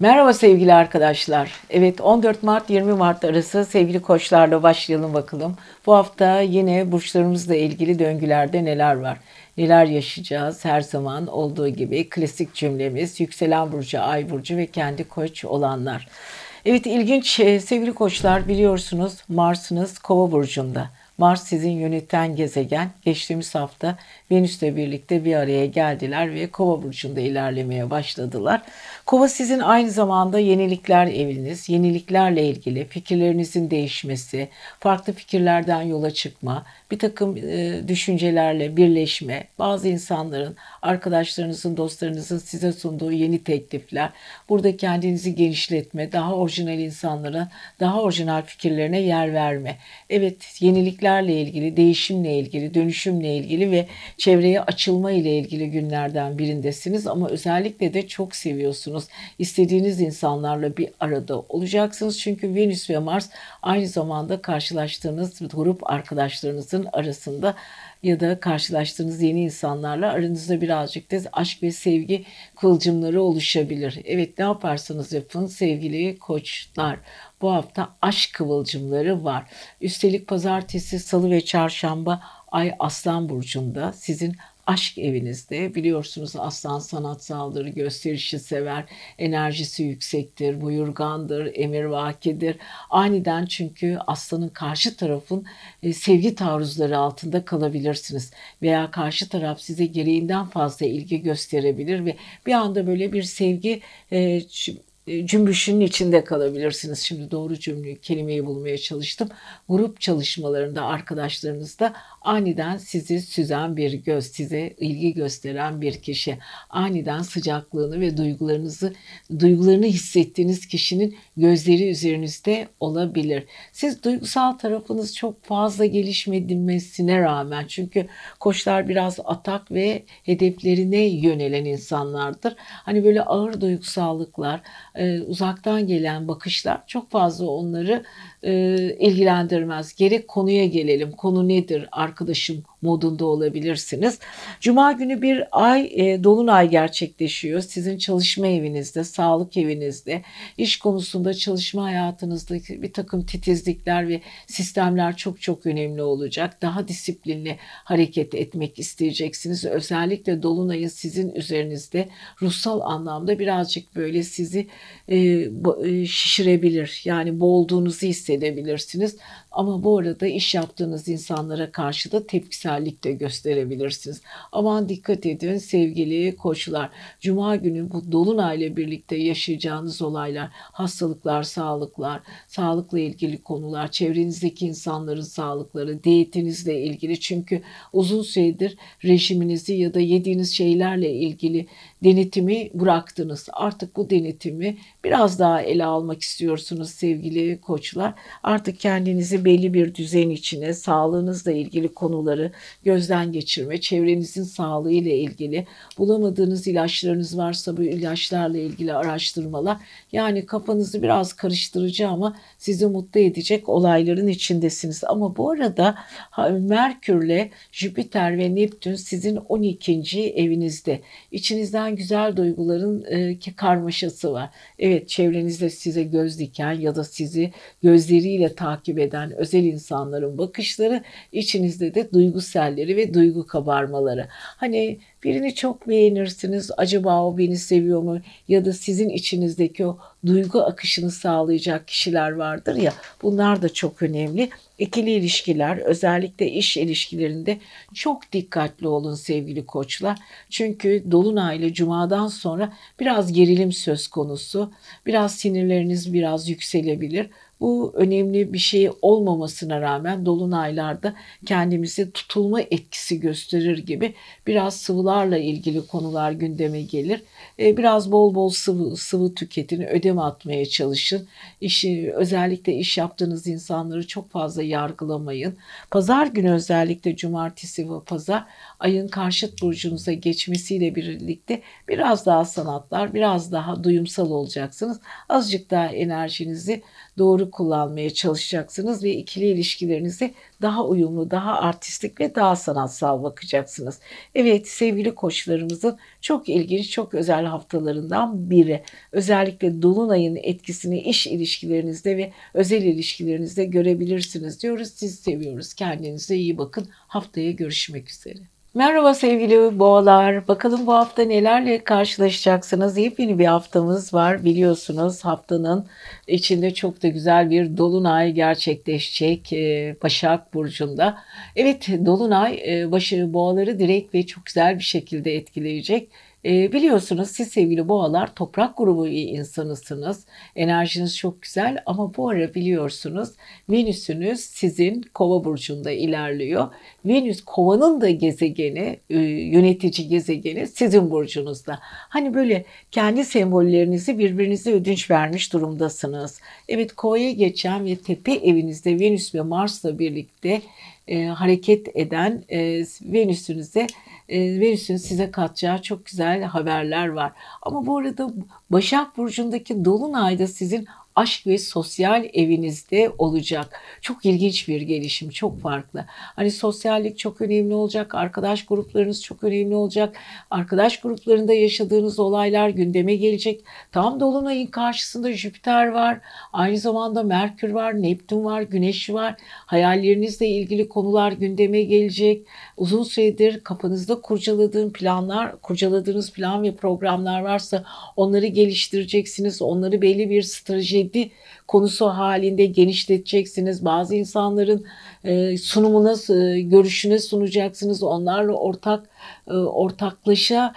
Merhaba sevgili arkadaşlar. Evet 14 Mart 20 Mart arası sevgili koçlarla başlayalım bakalım. Bu hafta yine burçlarımızla ilgili döngülerde neler var? Neler yaşayacağız her zaman olduğu gibi klasik cümlemiz yükselen burcu, ay burcu ve kendi koç olanlar. Evet ilginç e, sevgili koçlar biliyorsunuz Mars'ınız kova burcunda. Mars sizin yöneten gezegen. Geçtiğimiz hafta Venüs'le birlikte bir araya geldiler ve Kova burcunda ilerlemeye başladılar. Kova sizin aynı zamanda yenilikler eviniz, yeniliklerle ilgili fikirlerinizin değişmesi, farklı fikirlerden yola çıkma, bir takım e, düşüncelerle birleşme, bazı insanların, arkadaşlarınızın, dostlarınızın size sunduğu yeni teklifler, burada kendinizi genişletme, daha orijinal insanlara, daha orijinal fikirlerine yer verme. Evet, yeniliklerle ilgili, değişimle ilgili, dönüşümle ilgili ve çevreye açılma ile ilgili günlerden birindesiniz ama özellikle de çok seviyorsunuz. İstediğiniz insanlarla bir arada olacaksınız. Çünkü Venüs ve Mars aynı zamanda karşılaştığınız grup arkadaşlarınızın arasında ya da karşılaştığınız yeni insanlarla aranızda birazcık da aşk ve sevgi kılcımları oluşabilir. Evet ne yaparsanız yapın sevgili koçlar. Bu hafta aşk kıvılcımları var. Üstelik pazartesi, salı ve çarşamba Ay Aslan Burcu'nda sizin aşk evinizde biliyorsunuz aslan sanatsaldır, gösterişi sever, enerjisi yüksektir, buyurgandır, emirvakidir. Aniden çünkü aslanın karşı tarafın e, sevgi taarruzları altında kalabilirsiniz. Veya karşı taraf size gereğinden fazla ilgi gösterebilir ve bir anda böyle bir sevgi e, cümbüşünün içinde kalabilirsiniz. Şimdi doğru cümleyi, kelimeyi bulmaya çalıştım. Grup çalışmalarında arkadaşlarınızda aniden sizi süzen bir göz, size ilgi gösteren bir kişi, aniden sıcaklığını ve duygularınızı, duygularını hissettiğiniz kişinin gözleri üzerinizde olabilir. Siz duygusal tarafınız çok fazla gelişmedilmesine rağmen çünkü koçlar biraz atak ve hedeflerine yönelen insanlardır. Hani böyle ağır duygusallıklar, uzaktan gelen bakışlar çok fazla onları e, ilgilendirmez. Gerek konuya gelelim. Konu nedir? Arkadaşım modunda olabilirsiniz. Cuma günü bir ay e, dolunay gerçekleşiyor. Sizin çalışma evinizde, sağlık evinizde, iş konusunda çalışma hayatınızda bir takım titizlikler ve sistemler çok çok önemli olacak. Daha disiplinli hareket etmek isteyeceksiniz. Özellikle dolunayın sizin üzerinizde ruhsal anlamda birazcık böyle sizi e, e şişirebilir. Yani boğulduğunuzu hissedebilirsiniz. Ama bu arada iş yaptığınız insanlara karşı da tepkisellik de gösterebilirsiniz. Aman dikkat edin sevgili koçlar. Cuma günü bu dolunayla birlikte yaşayacağınız olaylar, hastalıklar, sağlıklar, sağlıkla ilgili konular, çevrenizdeki insanların sağlıkları, diyetinizle ilgili. Çünkü uzun süredir rejiminizi ya da yediğiniz şeylerle ilgili denetimi bıraktınız. Artık bu denetimi biraz daha ele almak istiyorsunuz sevgili koçlar. Artık kendinizi belli bir düzen içine, sağlığınızla ilgili konuları gözden geçirme, çevrenizin sağlığı ile ilgili bulamadığınız ilaçlarınız varsa bu ilaçlarla ilgili araştırmalar. Yani kafanızı biraz karıştırıcı ama sizi mutlu edecek olayların içindesiniz. Ama bu arada Merkürle Jüpiter ve Neptün sizin 12. evinizde. İçinizden güzel duyguların e, karmaşası var. Evet çevrenizde size göz diken ya da sizi gözleriyle takip eden özel insanların bakışları, içinizde de duygu selleri ve duygu kabarmaları. Hani birini çok beğenirsiniz, acaba o beni seviyor mu? Ya da sizin içinizdeki o duygu akışını sağlayacak kişiler vardır ya, bunlar da çok önemli. İkili ilişkiler, özellikle iş ilişkilerinde çok dikkatli olun sevgili koçlar. Çünkü Dolunay'la Cuma'dan sonra biraz gerilim söz konusu. Biraz sinirleriniz biraz yükselebilir. Bu önemli bir şey olmamasına rağmen dolunaylarda kendimizi tutulma etkisi gösterir gibi biraz sıvılarla ilgili konular gündeme gelir. E, biraz bol bol sıvı, sıvı tüketin, ödeme atmaya çalışın. İşi, özellikle iş yaptığınız insanları çok fazla yargılamayın. Pazar günü özellikle cumartesi ve pazar ayın karşıt burcunuza geçmesiyle birlikte biraz daha sanatlar, biraz daha duyumsal olacaksınız. Azıcık daha enerjinizi doğru kullanmaya çalışacaksınız ve ikili ilişkilerinize daha uyumlu, daha artistik ve daha sanatsal bakacaksınız. Evet sevgili koçlarımızın çok ilginç, çok özel haftalarından biri. Özellikle Dolunay'ın etkisini iş ilişkilerinizde ve özel ilişkilerinizde görebilirsiniz diyoruz. Sizi seviyoruz. Kendinize iyi bakın. Haftaya görüşmek üzere. Merhaba sevgili boğalar. Bakalım bu hafta nelerle karşılaşacaksınız? Yepyeni bir haftamız var. Biliyorsunuz haftanın içinde çok da güzel bir dolunay gerçekleşecek e, Başak Burcu'nda. Evet dolunay e, başı boğaları direkt ve çok güzel bir şekilde etkileyecek. E, biliyorsunuz siz sevgili boğalar toprak grubu insanısınız. Enerjiniz çok güzel ama bu ara biliyorsunuz Venüs'ünüz sizin kova burcunda ilerliyor. Venüs kovanın da gezegeni, e, yönetici gezegeni sizin burcunuzda. Hani böyle kendi sembollerinizi birbirinize ödünç vermiş durumdasınız. Evet kovaya geçen ve tepe evinizde Venüs ve Mars'la birlikte e, hareket eden e, Venüs'ünüze e, Venüs'ün size katacağı çok güzel haberler var. Ama bu arada Başak Burcu'ndaki Dolunay'da sizin aşk ve sosyal evinizde olacak. Çok ilginç bir gelişim, çok farklı. Hani sosyallik çok önemli olacak, arkadaş gruplarınız çok önemli olacak. Arkadaş gruplarında yaşadığınız olaylar gündeme gelecek. Tam dolunayın karşısında Jüpiter var, aynı zamanda Merkür var, Neptün var, Güneş var. Hayallerinizle ilgili konular gündeme gelecek. Uzun süredir kafanızda kurcaladığın planlar, kurcaladığınız plan ve programlar varsa onları geliştireceksiniz. Onları belli bir strateji ciddi konusu halinde genişleteceksiniz. Bazı insanların e, sunumuna, e, görüşüne sunacaksınız. Onlarla ortak e, ortaklaşa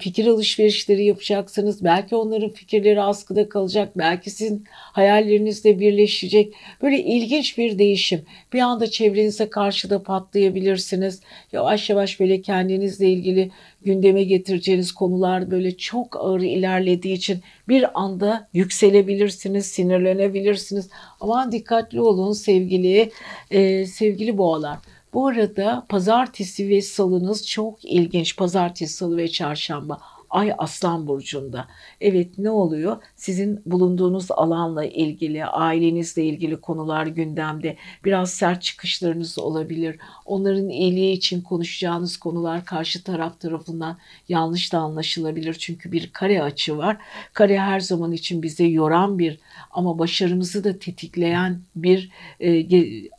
fikir alışverişleri yapacaksınız. Belki onların fikirleri askıda kalacak. Belki sizin hayallerinizle birleşecek. Böyle ilginç bir değişim. Bir anda çevrenize karşı da patlayabilirsiniz. Yavaş yavaş böyle kendinizle ilgili gündeme getireceğiniz konular böyle çok ağır ilerlediği için bir anda yükselebilirsiniz, sinirlenebilirsiniz. Aman dikkatli olun sevgili e, sevgili boğalar. Bu arada pazartesi ve salınız çok ilginç. Pazartesi, salı ve çarşamba. Ay Aslan Burcu'nda. Evet ne oluyor? Sizin bulunduğunuz alanla ilgili, ailenizle ilgili konular gündemde. Biraz sert çıkışlarınız olabilir. Onların iyiliği için konuşacağınız konular karşı taraf tarafından yanlış da anlaşılabilir. Çünkü bir kare açı var. Kare her zaman için bize yoran bir ama başarımızı da tetikleyen bir e,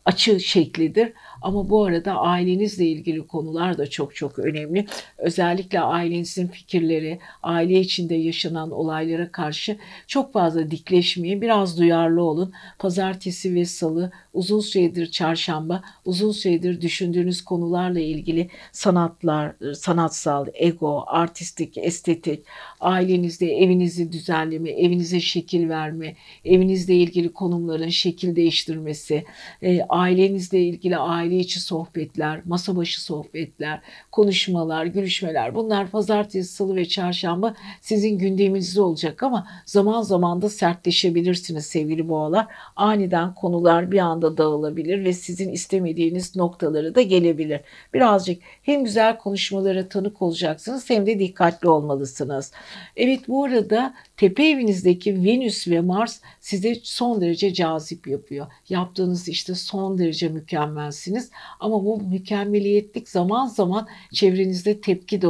açı şeklidir. Ama bu arada ailenizle ilgili konular da çok çok önemli. Özellikle ailenizin fikirleri, aile içinde yaşanan olaylara karşı çok fazla dikleşmeyin. Biraz duyarlı olun. Pazartesi ve salı uzun süredir çarşamba, uzun süredir düşündüğünüz konularla ilgili sanatlar, sanatsal, ego, artistik, estetik, ailenizde evinizi düzenleme, evinize şekil verme, evinizle ilgili konumların şekil değiştirmesi, e, ailenizle ilgili aile içi sohbetler, masa başı sohbetler, konuşmalar, görüşmeler bunlar pazartesi, salı ve çarşamba sizin gündeminizde olacak ama zaman zaman da sertleşebilirsiniz sevgili boğalar. Aniden konular bir anda dağılabilir ve sizin istemediğiniz noktaları da gelebilir. Birazcık hem güzel konuşmalara tanık olacaksınız hem de dikkatli olmalısınız. Evet bu arada tepe evinizdeki Venüs ve Mars size son derece cazip yapıyor. Yaptığınız işte son derece mükemmelsiniz ama bu mükemmeliyetlik zaman zaman çevrenizde tepki de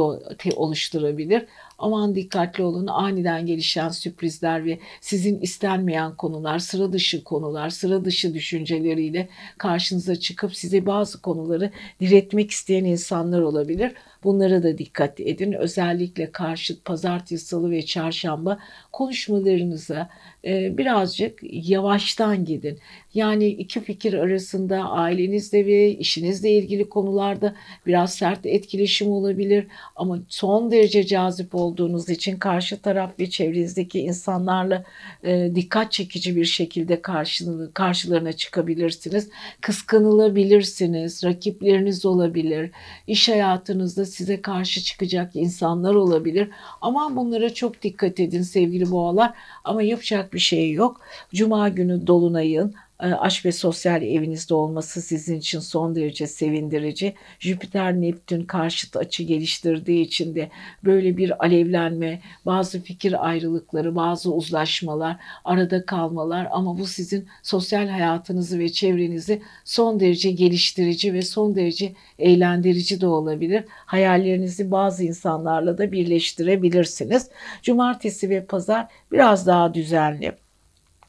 oluşturabilir. Aman dikkatli olun aniden gelişen sürprizler ve sizin istenmeyen konular, sıra dışı konular, sıra dışı düşünceleriyle karşınıza çıkıp size bazı konuları diretmek isteyen insanlar olabilir. Bunlara da dikkat edin. Özellikle karşıt pazartesi, salı ve çarşamba konuşmalarınıza e, birazcık yavaştan gidin. Yani iki fikir arasında ailenizle ve işinizle ilgili konularda biraz sert etkileşim olabilir ama son derece cazip olduğunuz için karşı taraf ve çevrenizdeki insanlarla e, dikkat çekici bir şekilde karşı, karşılarına çıkabilirsiniz. Kıskanılabilirsiniz, rakipleriniz olabilir, iş hayatınızda size karşı çıkacak insanlar olabilir. Aman bunlara çok dikkat edin sevgili boğalar ama yapacak bir şey yok. Cuma günü dolunayın aşk ve sosyal evinizde olması sizin için son derece sevindirici. Jüpiter Neptün karşıt açı geliştirdiği için de böyle bir alevlenme, bazı fikir ayrılıkları, bazı uzlaşmalar, arada kalmalar ama bu sizin sosyal hayatınızı ve çevrenizi son derece geliştirici ve son derece eğlendirici de olabilir. Hayallerinizi bazı insanlarla da birleştirebilirsiniz. Cumartesi ve pazar biraz daha düzenli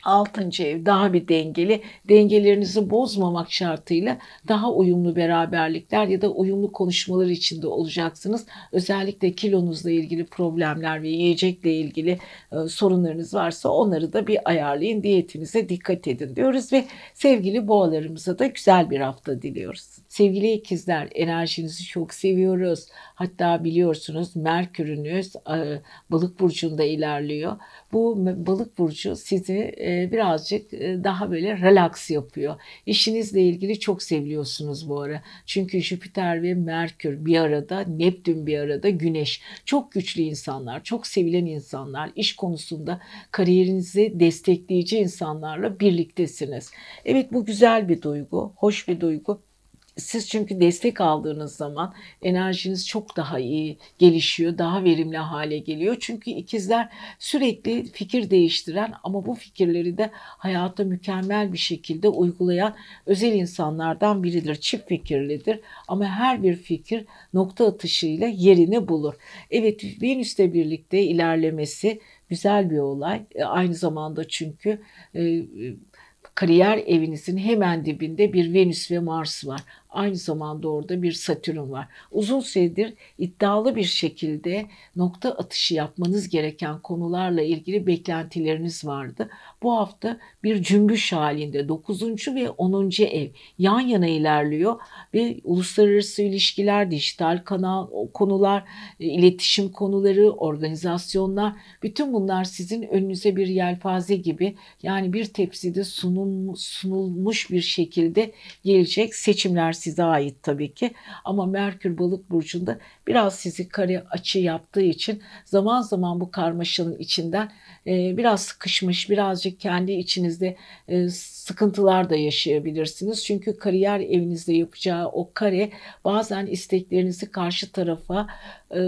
Altıncı ev daha bir dengeli. Dengelerinizi bozmamak şartıyla daha uyumlu beraberlikler ya da uyumlu konuşmalar içinde olacaksınız. Özellikle kilonuzla ilgili problemler ve yiyecekle ilgili e, sorunlarınız varsa onları da bir ayarlayın. Diyetinize dikkat edin diyoruz ve sevgili boğalarımıza da güzel bir hafta diliyoruz. Sevgili ikizler enerjinizi çok seviyoruz. Hatta biliyorsunuz Merkür'ünüz e, balık burcunda ilerliyor. Bu balık burcu sizi e, birazcık e, daha böyle relax yapıyor. İşinizle ilgili çok seviliyorsunuz bu ara. Çünkü Jüpiter ve Merkür bir arada, Neptün bir arada, Güneş. Çok güçlü insanlar, çok sevilen insanlar. iş konusunda kariyerinizi destekleyici insanlarla birliktesiniz. Evet bu güzel bir duygu, hoş bir duygu. Siz çünkü destek aldığınız zaman enerjiniz çok daha iyi gelişiyor, daha verimli hale geliyor. Çünkü ikizler sürekli fikir değiştiren ama bu fikirleri de hayata mükemmel bir şekilde uygulayan özel insanlardan biridir. Çift fikirlidir ama her bir fikir nokta atışıyla yerini bulur. Evet Venüs'le birlikte ilerlemesi güzel bir olay. E, aynı zamanda çünkü e, kariyer evinizin hemen dibinde bir Venüs ve Mars var. Aynı zamanda orada bir Satürn var. Uzun süredir iddialı bir şekilde nokta atışı yapmanız gereken konularla ilgili beklentileriniz vardı. Bu hafta bir cümbüş halinde 9. ve 10. ev yan yana ilerliyor ve uluslararası ilişkiler, dijital kanal konular, e, iletişim konuları, organizasyonlar bütün bunlar sizin önünüze bir yelpaze gibi yani bir tepside sunulmuş, sunulmuş bir şekilde gelecek seçimler size ait tabii ki. Ama Merkür balık burcunda biraz sizi kare açı yaptığı için zaman zaman bu karmaşanın içinden e, biraz sıkışmış, birazcık kendi içinizde e, sıkıntılar da yaşayabilirsiniz. Çünkü kariyer evinizde yapacağı o kare bazen isteklerinizi karşı tarafa e,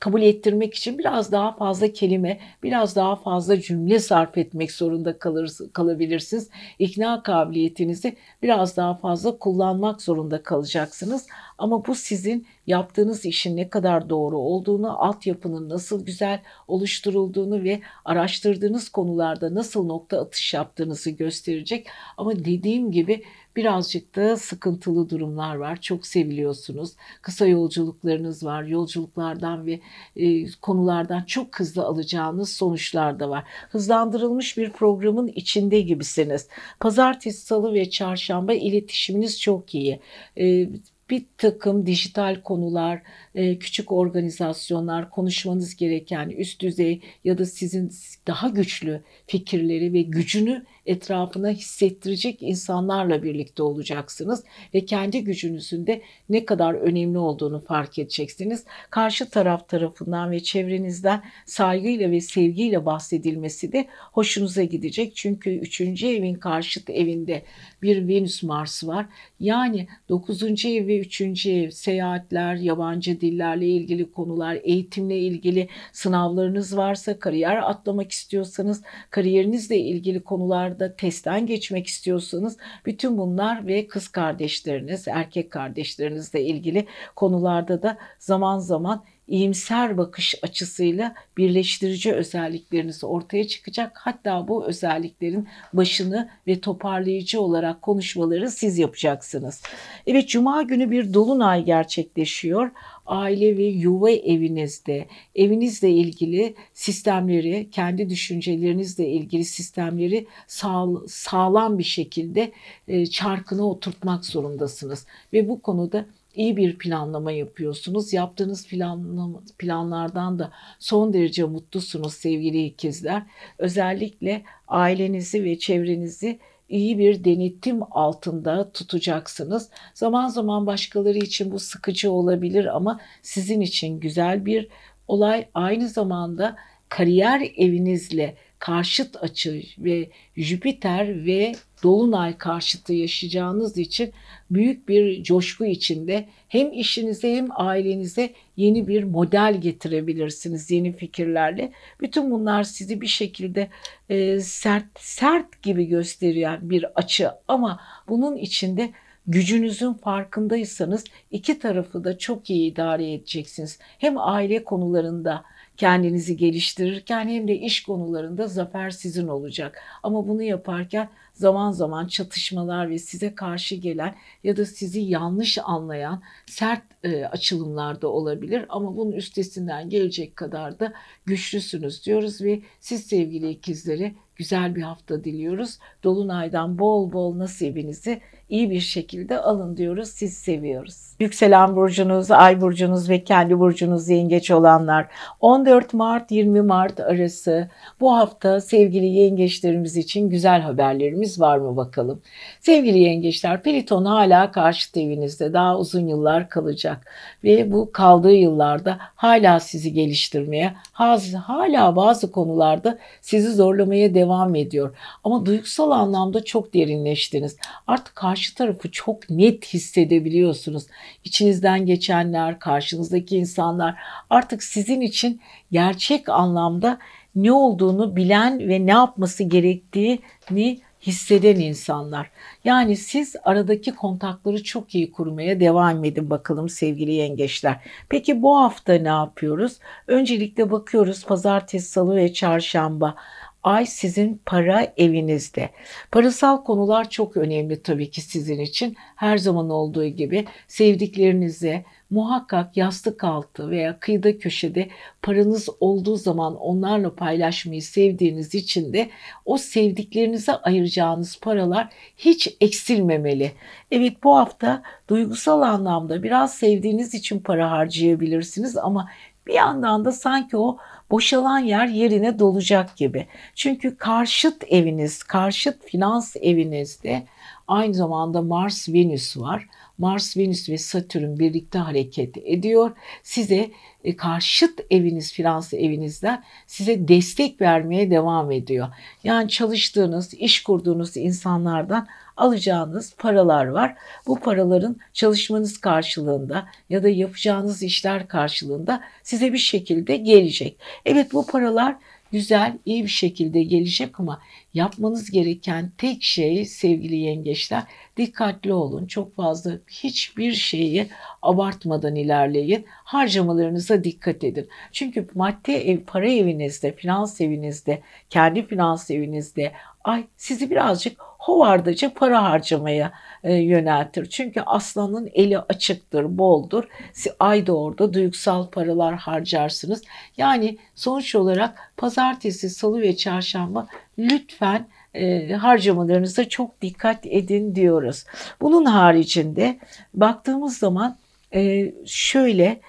kabul ettirmek için biraz daha fazla kelime, biraz daha fazla cümle sarf etmek zorunda kalır, kalabilirsiniz. İkna kabiliyetinizi biraz daha fazla kullanmak zorunda kalacaksınız. Ama bu sizin yaptığınız işin ne kadar doğru olduğunu, altyapının nasıl güzel oluşturulduğunu ve araştırdığınız konularda nasıl nokta atış yaptığınızı gösterecek. Ama dediğim gibi birazcık da sıkıntılı durumlar var. Çok seviliyorsunuz. Kısa yolculuklarınız var. Yolculuklardan ve e, konulardan çok hızlı alacağınız sonuçlar da var. Hızlandırılmış bir programın içinde gibisiniz. Pazartesi, salı ve çarşamba iletişiminiz çok iyi. E, bir takım dijital konular, e, küçük organizasyonlar, konuşmanız gereken üst düzey ya da sizin daha güçlü fikirleri ve gücünü etrafına hissettirecek insanlarla birlikte olacaksınız ve kendi gücünüzün de ne kadar önemli olduğunu fark edeceksiniz. Karşı taraf tarafından ve çevrenizden saygıyla ve sevgiyle bahsedilmesi de hoşunuza gidecek. Çünkü 3. evin karşıt evinde bir Venüs Mars var. Yani 9. ev ve 3. ev seyahatler, yabancı dillerle ilgili konular, eğitimle ilgili sınavlarınız varsa, kariyer atlamak istiyorsanız, kariyerinizle ilgili konularda testten geçmek istiyorsanız bütün bunlar ve kız kardeşleriniz, erkek kardeşlerinizle ilgili konularda da zaman zaman iyimser bakış açısıyla birleştirici özellikleriniz ortaya çıkacak. Hatta bu özelliklerin başını ve toparlayıcı olarak konuşmaları siz yapacaksınız. Evet cuma günü bir dolunay gerçekleşiyor aile ve yuva evinizde, evinizle ilgili sistemleri, kendi düşüncelerinizle ilgili sistemleri sağ, sağlam bir şekilde e, çarkına oturtmak zorundasınız. Ve bu konuda iyi bir planlama yapıyorsunuz. Yaptığınız planlama, planlardan da son derece mutlusunuz sevgili ikizler. Özellikle ailenizi ve çevrenizi iyi bir denetim altında tutacaksınız. Zaman zaman başkaları için bu sıkıcı olabilir ama sizin için güzel bir olay. Aynı zamanda kariyer evinizle karşıt açı ve Jüpiter ve Dolunay karşıtı yaşayacağınız için büyük bir coşku içinde hem işinize hem ailenize yeni bir model getirebilirsiniz yeni fikirlerle. Bütün bunlar sizi bir şekilde e, sert sert gibi gösteren bir açı ama bunun içinde gücünüzün farkındaysanız iki tarafı da çok iyi idare edeceksiniz. Hem aile konularında kendinizi geliştirirken hem de iş konularında zafer sizin olacak. Ama bunu yaparken zaman zaman çatışmalar ve size karşı gelen ya da sizi yanlış anlayan sert e, açılımlar da olabilir. Ama bunun üstesinden gelecek kadar da güçlüsünüz diyoruz ve siz sevgili ikizleri güzel bir hafta diliyoruz. Dolunaydan bol bol nasibinizi iyi bir şekilde alın diyoruz. Siz seviyoruz. Yükselen burcunuz, ay burcunuz ve kendi burcunuz yengeç olanlar 14 Mart 20 Mart arası bu hafta sevgili yengeçlerimiz için güzel haberlerimiz var mı bakalım. Sevgili yengeçler Pliton hala karşıt evinizde daha uzun yıllar kalacak ve bu kaldığı yıllarda hala sizi geliştirmeye hala bazı konularda sizi zorlamaya devam ediyor. Ama duygusal anlamda çok derinleştiniz. Artık karşı tarafı çok net hissedebiliyorsunuz. İçinizden geçenler, karşınızdaki insanlar artık sizin için gerçek anlamda ne olduğunu bilen ve ne yapması gerektiğini hisseden insanlar. Yani siz aradaki kontakları çok iyi kurmaya devam edin bakalım sevgili yengeçler. Peki bu hafta ne yapıyoruz? Öncelikle bakıyoruz pazartesi, salı ve çarşamba. Ay sizin para evinizde. Parasal konular çok önemli tabii ki sizin için. Her zaman olduğu gibi sevdiklerinize, muhakkak yastık altı veya kıyıda köşede paranız olduğu zaman onlarla paylaşmayı sevdiğiniz için de o sevdiklerinize ayıracağınız paralar hiç eksilmemeli. Evet bu hafta duygusal anlamda biraz sevdiğiniz için para harcayabilirsiniz ama bir yandan da sanki o boşalan yer yerine dolacak gibi. Çünkü karşıt eviniz, karşıt finans evinizde aynı zamanda Mars Venüs var. Mars, Venüs ve Satürn birlikte hareket ediyor. Size e, karşıt eviniz, finans evinizden size destek vermeye devam ediyor. Yani çalıştığınız, iş kurduğunuz insanlardan alacağınız paralar var. Bu paraların çalışmanız karşılığında ya da yapacağınız işler karşılığında size bir şekilde gelecek. Evet bu paralar güzel, iyi bir şekilde gelecek ama yapmanız gereken tek şey sevgili yengeçler dikkatli olun. Çok fazla hiçbir şeyi abartmadan ilerleyin. Harcamalarınıza dikkat edin. Çünkü madde ev, para evinizde, finans evinizde, kendi finans evinizde ay sizi birazcık hovardaca para harcamaya e, yöneltir. Çünkü aslanın eli açıktır, boldur. Ay da orada duygusal paralar harcarsınız. Yani sonuç olarak pazartesi, salı ve çarşamba lütfen e, harcamalarınıza çok dikkat edin diyoruz. Bunun haricinde baktığımız zaman e, şöyle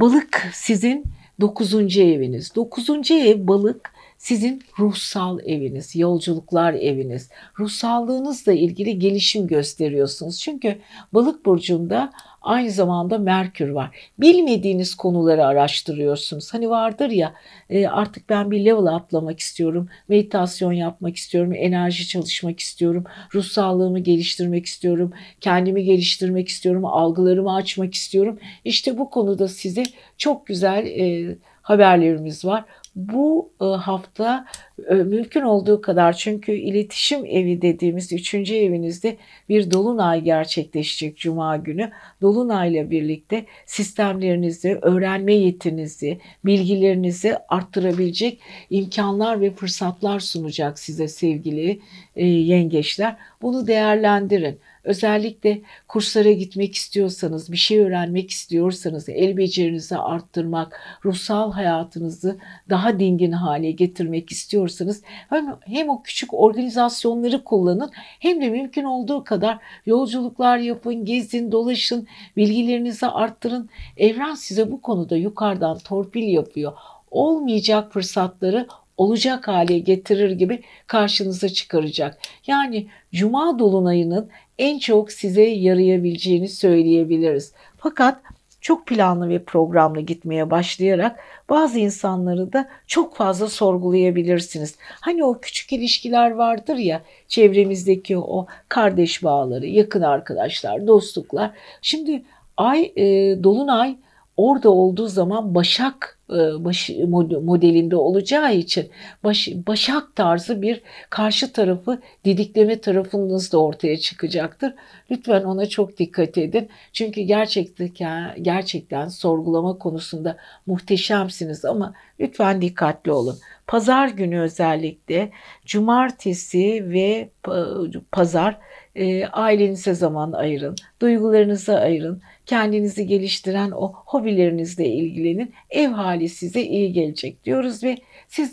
balık sizin dokuzuncu eviniz. Dokuzuncu ev balık sizin ruhsal eviniz, yolculuklar eviniz, ruhsallığınızla ilgili gelişim gösteriyorsunuz. Çünkü balık burcunda aynı zamanda Merkür var. Bilmediğiniz konuları araştırıyorsunuz. Hani vardır ya e, artık ben bir level atlamak istiyorum, meditasyon yapmak istiyorum, enerji çalışmak istiyorum, ruh sağlığımı geliştirmek istiyorum, kendimi geliştirmek istiyorum, algılarımı açmak istiyorum. İşte bu konuda size çok güzel e, haberlerimiz var bu e, hafta e, mümkün olduğu kadar çünkü iletişim evi dediğimiz üçüncü evinizde bir dolunay gerçekleşecek cuma günü. Dolunayla birlikte sistemlerinizi, öğrenme yetinizi, bilgilerinizi arttırabilecek imkanlar ve fırsatlar sunacak size sevgili e, yengeçler. Bunu değerlendirin. Özellikle kurslara gitmek istiyorsanız, bir şey öğrenmek istiyorsanız, el becerinizi arttırmak, ruhsal hayatınızı daha dingin hale getirmek istiyorsanız hem, hem o küçük organizasyonları kullanın hem de mümkün olduğu kadar yolculuklar yapın, gezin, dolaşın, bilgilerinizi arttırın. Evren size bu konuda yukarıdan torpil yapıyor. Olmayacak fırsatları olacak hale getirir gibi karşınıza çıkaracak. Yani cuma dolunayının en çok size yarayabileceğini söyleyebiliriz. Fakat çok planlı ve programlı gitmeye başlayarak bazı insanları da çok fazla sorgulayabilirsiniz. Hani o küçük ilişkiler vardır ya çevremizdeki o kardeş bağları, yakın arkadaşlar, dostluklar. Şimdi ay e, dolunay orada olduğu zaman Başak e, baş, modelinde olacağı için baş, Başak tarzı bir karşı tarafı didikleme tarafınız da ortaya çıkacaktır. Lütfen ona çok dikkat edin. Çünkü gerçekten gerçekten sorgulama konusunda muhteşemsiniz ama lütfen dikkatli olun. Pazar günü özellikle cumartesi ve pazar e, ailenize zaman ayırın, duygularınıza ayırın kendinizi geliştiren o hobilerinizle ilgilenin. Ev hali size iyi gelecek diyoruz ve siz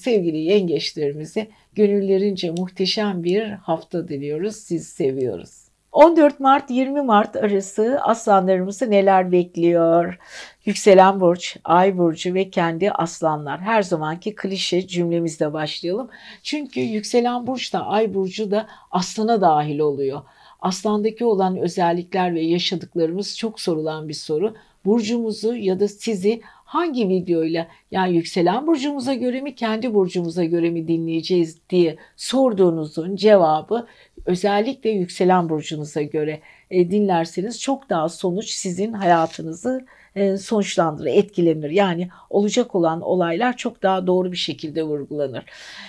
sevgili yengeçlerimize gönüllerince muhteşem bir hafta diliyoruz. Sizi seviyoruz. 14 Mart 20 Mart arası aslanlarımızı neler bekliyor? Yükselen burç, ay burcu ve kendi aslanlar. Her zamanki klişe cümlemizle başlayalım. Çünkü yükselen burç da ay burcu da aslana dahil oluyor. Aslandaki olan özellikler ve yaşadıklarımız çok sorulan bir soru. Burcumuzu ya da sizi hangi videoyla yani yükselen burcumuza göre mi kendi burcumuza göre mi dinleyeceğiz diye sorduğunuzun cevabı özellikle yükselen burcunuza göre e, dinlerseniz çok daha sonuç sizin hayatınızı e, sonuçlandırır, etkilenir. Yani olacak olan olaylar çok daha doğru bir şekilde vurgulanır.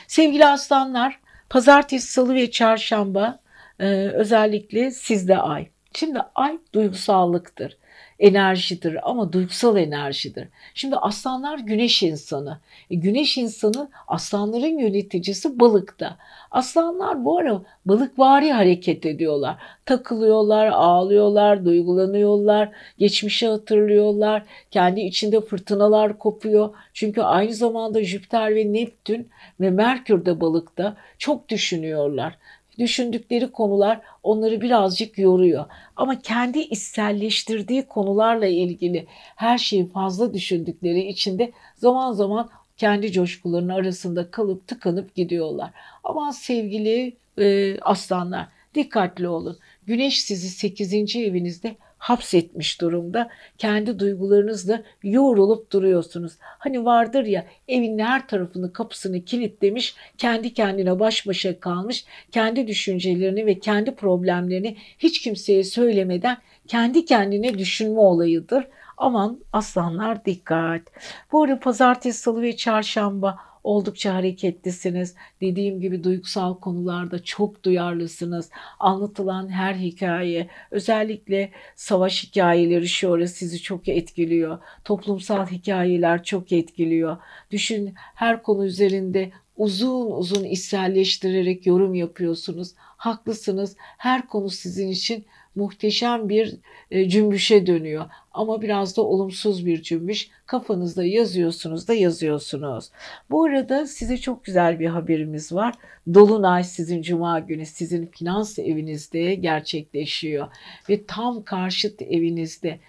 Sevgili aslanlar, pazartesi, salı ve çarşamba ee, özellikle sizde ay. Şimdi ay duygusallıktır, enerjidir ama duygusal enerjidir. Şimdi aslanlar güneş insanı. E, güneş insanı aslanların yöneticisi balıkta. Aslanlar bu ara balıkvari hareket ediyorlar. Takılıyorlar, ağlıyorlar, duygulanıyorlar, geçmişi hatırlıyorlar. Kendi içinde fırtınalar kopuyor. Çünkü aynı zamanda Jüpiter ve Neptün ve Merkür de balıkta çok düşünüyorlar düşündükleri konular onları birazcık yoruyor. Ama kendi içselleştirdiği konularla ilgili her şeyi fazla düşündükleri için de zaman zaman kendi coşkularının arasında kalıp tıkanıp gidiyorlar. Ama sevgili e, aslanlar dikkatli olun. Güneş sizi 8. evinizde hapsetmiş durumda. Kendi duygularınızla yoğrulup duruyorsunuz. Hani vardır ya evin her tarafını kapısını kilitlemiş, kendi kendine baş başa kalmış, kendi düşüncelerini ve kendi problemlerini hiç kimseye söylemeden kendi kendine düşünme olayıdır. Aman aslanlar dikkat. Bu arada pazartesi, salı ve çarşamba Oldukça hareketlisiniz. Dediğim gibi duygusal konularda çok duyarlısınız. Anlatılan her hikaye, özellikle savaş hikayeleri şu ara sizi çok etkiliyor. Toplumsal hikayeler çok etkiliyor. Düşün her konu üzerinde uzun uzun içselleştirerek yorum yapıyorsunuz. Haklısınız. Her konu sizin için muhteşem bir e, cümbüşe dönüyor. Ama biraz da olumsuz bir cümbüş. Kafanızda yazıyorsunuz da yazıyorsunuz. Bu arada size çok güzel bir haberimiz var. Dolunay sizin cuma günü sizin finans evinizde gerçekleşiyor. Ve tam karşıt evinizde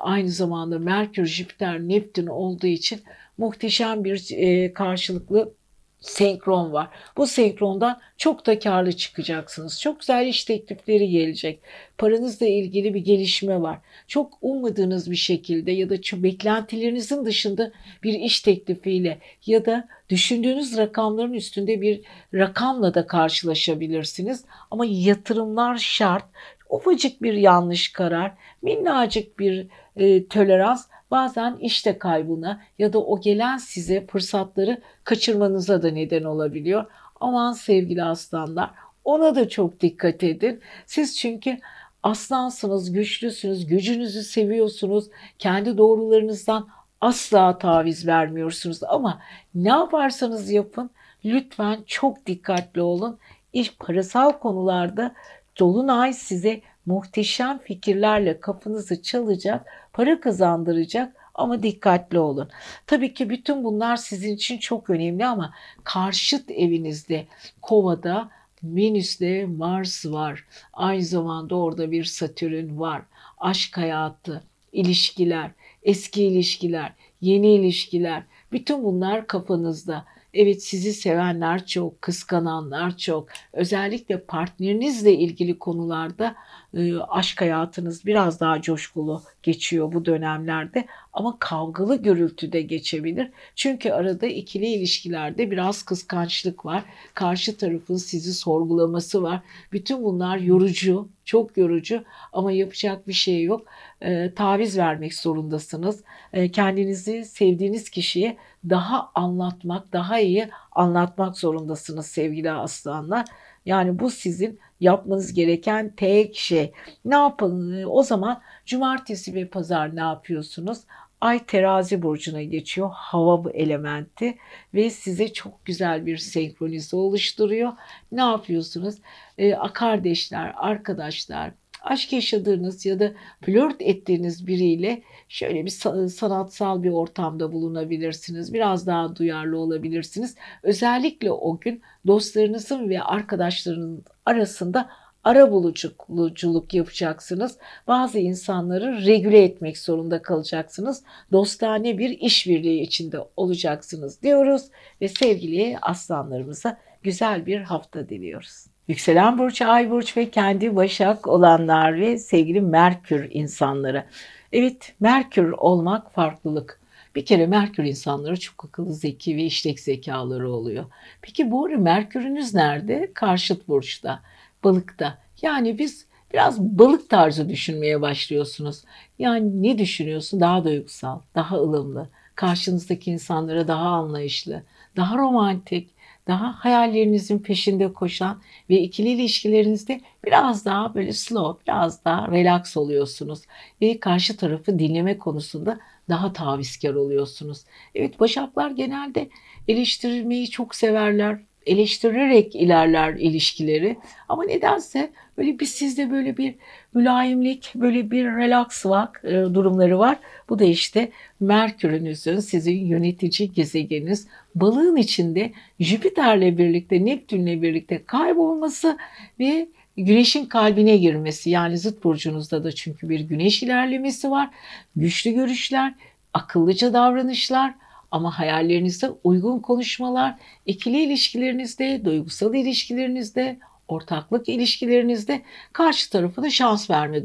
aynı zamanda Merkür, Jüpiter, Neptün olduğu için muhteşem bir e, karşılıklı senkron var. Bu senkrondan çok da karlı çıkacaksınız. Çok güzel iş teklifleri gelecek. Paranızla ilgili bir gelişme var. Çok ummadığınız bir şekilde ya da beklentilerinizin dışında bir iş teklifiyle ya da düşündüğünüz rakamların üstünde bir rakamla da karşılaşabilirsiniz. Ama yatırımlar şart. Ufacık bir yanlış karar, minnacık bir e, tolerans bazen işte kaybına ya da o gelen size fırsatları kaçırmanıza da neden olabiliyor. Aman sevgili aslanlar ona da çok dikkat edin. Siz çünkü aslansınız, güçlüsünüz, gücünüzü seviyorsunuz. Kendi doğrularınızdan asla taviz vermiyorsunuz ama ne yaparsanız yapın lütfen çok dikkatli olun. İş parasal konularda Dolunay size muhteşem fikirlerle kafanızı çalacak, para kazandıracak ama dikkatli olun. Tabii ki bütün bunlar sizin için çok önemli ama karşıt evinizde Kova'da Venüs'te Mars var. Aynı zamanda orada bir Satürn var. Aşk hayatı, ilişkiler, eski ilişkiler, yeni ilişkiler. Bütün bunlar kafanızda. Evet sizi sevenler çok, kıskananlar çok. Özellikle partnerinizle ilgili konularda e, aşk hayatınız biraz daha coşkulu geçiyor bu dönemlerde ama kavgalı gürültü de geçebilir. Çünkü arada ikili ilişkilerde biraz kıskançlık var. Karşı tarafın sizi sorgulaması var. Bütün bunlar yorucu, çok yorucu ama yapacak bir şey yok. E, taviz vermek zorundasınız. E, kendinizi sevdiğiniz kişiye daha anlatmak, daha iyi anlatmak zorundasınız sevgili aslanlar. Yani bu sizin yapmanız gereken tek şey. Ne yapın? O zaman cumartesi ve pazar ne yapıyorsunuz? Ay terazi burcuna geçiyor. Hava bu elementi ve size çok güzel bir senkronize oluşturuyor. Ne yapıyorsunuz? Ee, kardeşler, arkadaşlar, aşk yaşadığınız ya da flört ettiğiniz biriyle şöyle bir sanatsal bir ortamda bulunabilirsiniz. Biraz daha duyarlı olabilirsiniz. Özellikle o gün dostlarınızın ve arkadaşlarının arasında ara buluculuk yapacaksınız. Bazı insanları regüle etmek zorunda kalacaksınız. Dostane bir işbirliği içinde olacaksınız diyoruz ve sevgili aslanlarımıza güzel bir hafta diliyoruz. Yükselen burç, ay burç ve kendi başak olanlar ve sevgili Merkür insanları. Evet, Merkür olmak farklılık. Bir kere Merkür insanları çok akıllı, zeki ve işlek zekaları oluyor. Peki bu Merkür'ünüz nerede? Karşıt burçta, balıkta. Yani biz biraz balık tarzı düşünmeye başlıyorsunuz. Yani ne düşünüyorsun? Daha duygusal, daha ılımlı, karşınızdaki insanlara daha anlayışlı, daha romantik, daha hayallerinizin peşinde koşan ve ikili ilişkilerinizde biraz daha böyle slow, biraz daha relax oluyorsunuz ve karşı tarafı dinleme konusunda daha tavizkar oluyorsunuz. Evet başaklar genelde eleştirmeyi çok severler, eleştirerek ilerler ilişkileri. Ama nedense böyle bir sizde böyle bir mülayimlik, böyle bir relax e, durumları var. Bu da işte Merkür'ünüzün sizin yönetici gezegeniniz balığın içinde Jüpiter'le birlikte, Neptün'le birlikte kaybolması ve Güneşin kalbine girmesi yani zıt burcunuzda da çünkü bir güneş ilerlemesi var. Güçlü görüşler, akıllıca davranışlar, ama hayallerinizde uygun konuşmalar, ikili ilişkilerinizde, duygusal ilişkilerinizde, ortaklık ilişkilerinizde karşı tarafına şans verme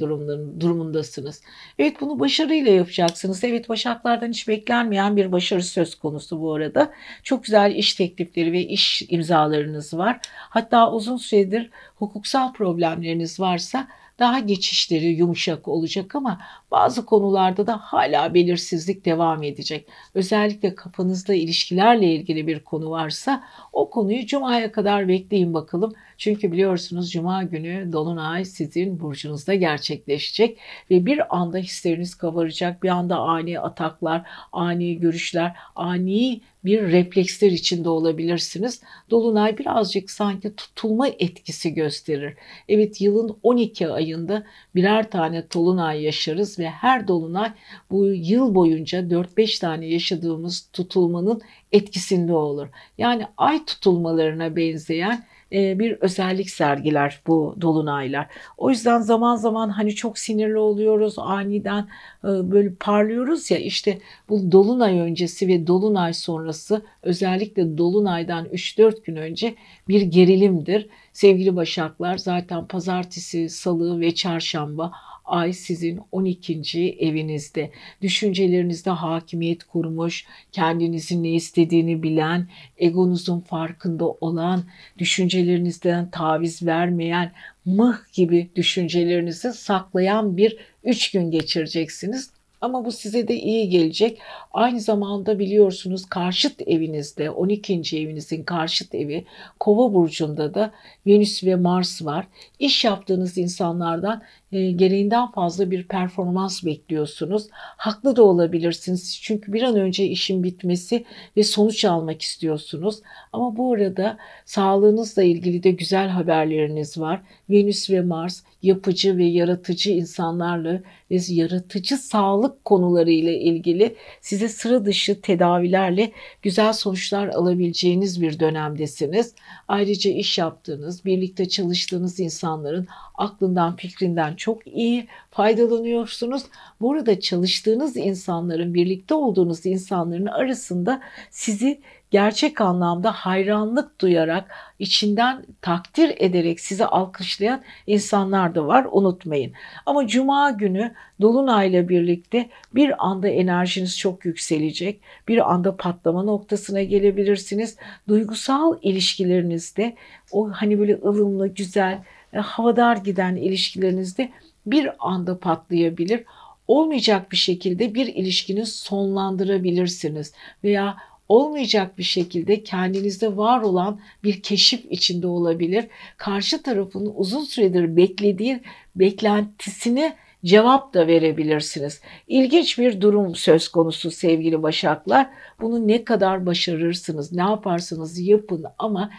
durumundasınız. Evet bunu başarıyla yapacaksınız. Evet başaklardan hiç beklenmeyen bir başarı söz konusu bu arada. Çok güzel iş teklifleri ve iş imzalarınız var. Hatta uzun süredir hukuksal problemleriniz varsa daha geçişleri yumuşak olacak ama bazı konularda da hala belirsizlik devam edecek. Özellikle kafanızda ilişkilerle ilgili bir konu varsa o konuyu Cuma'ya kadar bekleyin bakalım. Çünkü biliyorsunuz Cuma günü Dolunay sizin burcunuzda gerçekleşecek ve bir anda hisleriniz kabaracak. Bir anda ani ataklar, ani görüşler, ani bir refleksler içinde olabilirsiniz. Dolunay birazcık sanki tutulma etkisi gösterir. Evet yılın 12 ayında birer tane dolunay yaşarız ve her dolunay bu yıl boyunca 4-5 tane yaşadığımız tutulmanın etkisinde olur. Yani ay tutulmalarına benzeyen bir özellik sergiler bu dolunaylar. O yüzden zaman zaman hani çok sinirli oluyoruz, aniden e, böyle parlıyoruz ya işte bu dolunay öncesi ve dolunay sonrası özellikle dolunaydan 3-4 gün önce bir gerilimdir. Sevgili Başaklar zaten pazartesi, salı ve çarşamba ay sizin 12. evinizde. Düşüncelerinizde hakimiyet kurmuş, kendinizin ne istediğini bilen, egonuzun farkında olan, düşüncelerinizden taviz vermeyen, mıh gibi düşüncelerinizi saklayan bir üç gün geçireceksiniz. Ama bu size de iyi gelecek. Aynı zamanda biliyorsunuz karşıt evinizde 12. evinizin karşıt evi Kova burcunda da Venüs ve Mars var. İş yaptığınız insanlardan e, gereğinden fazla bir performans bekliyorsunuz. Haklı da olabilirsiniz çünkü bir an önce işin bitmesi ve sonuç almak istiyorsunuz. Ama bu arada sağlığınızla ilgili de güzel haberleriniz var. Venüs ve Mars yapıcı ve yaratıcı insanlarla ve yaratıcı sağlık konuları ile ilgili size sıra dışı tedavilerle güzel sonuçlar alabileceğiniz bir dönemdesiniz. Ayrıca iş yaptığınız, birlikte çalıştığınız insanların aklından, fikrinden çok iyi faydalanıyorsunuz. Burada çalıştığınız insanların, birlikte olduğunuz insanların arasında sizi gerçek anlamda hayranlık duyarak, içinden takdir ederek sizi alkışlayan insanlar da var unutmayın. Ama cuma günü dolunayla birlikte bir anda enerjiniz çok yükselecek. Bir anda patlama noktasına gelebilirsiniz. Duygusal ilişkilerinizde o hani böyle ılımlı, güzel, e, havadar giden ilişkilerinizde bir anda patlayabilir olmayacak bir şekilde bir ilişkini sonlandırabilirsiniz veya olmayacak bir şekilde kendinizde var olan bir keşif içinde olabilir. Karşı tarafın uzun süredir beklediği beklentisini cevap da verebilirsiniz. İlginç bir durum söz konusu sevgili Başaklar. Bunu ne kadar başarırsınız, ne yaparsanız yapın ama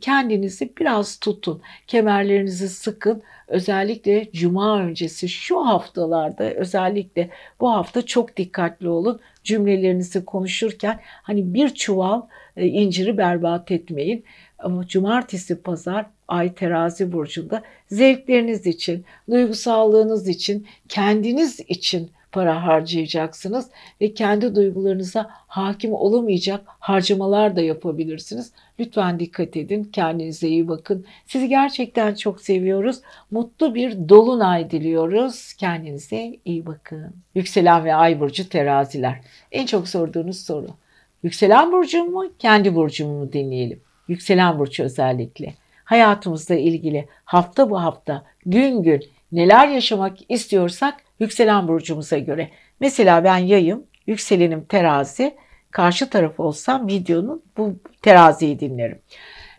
kendinizi biraz tutun. Kemerlerinizi sıkın. Özellikle cuma öncesi şu haftalarda özellikle bu hafta çok dikkatli olun. Cümlelerinizi konuşurken hani bir çuval e, inciri berbat etmeyin. Ama cumartesi pazar ay terazi burcunda zevkleriniz için, duygusallığınız için, kendiniz için para harcayacaksınız ve kendi duygularınıza hakim olamayacak harcamalar da yapabilirsiniz. Lütfen dikkat edin, kendinize iyi bakın. Sizi gerçekten çok seviyoruz. Mutlu bir dolunay diliyoruz. Kendinize iyi bakın. Yükselen ve ay burcu teraziler. En çok sorduğunuz soru. Yükselen burcum mu, kendi burcumu mu dinleyelim? Yükselen burç özellikle. Hayatımızla ilgili hafta bu hafta, gün gün neler yaşamak istiyorsak yükselen burcumuza göre. Mesela ben yayım, yükselenim terazi, karşı taraf olsam videonun bu teraziyi dinlerim.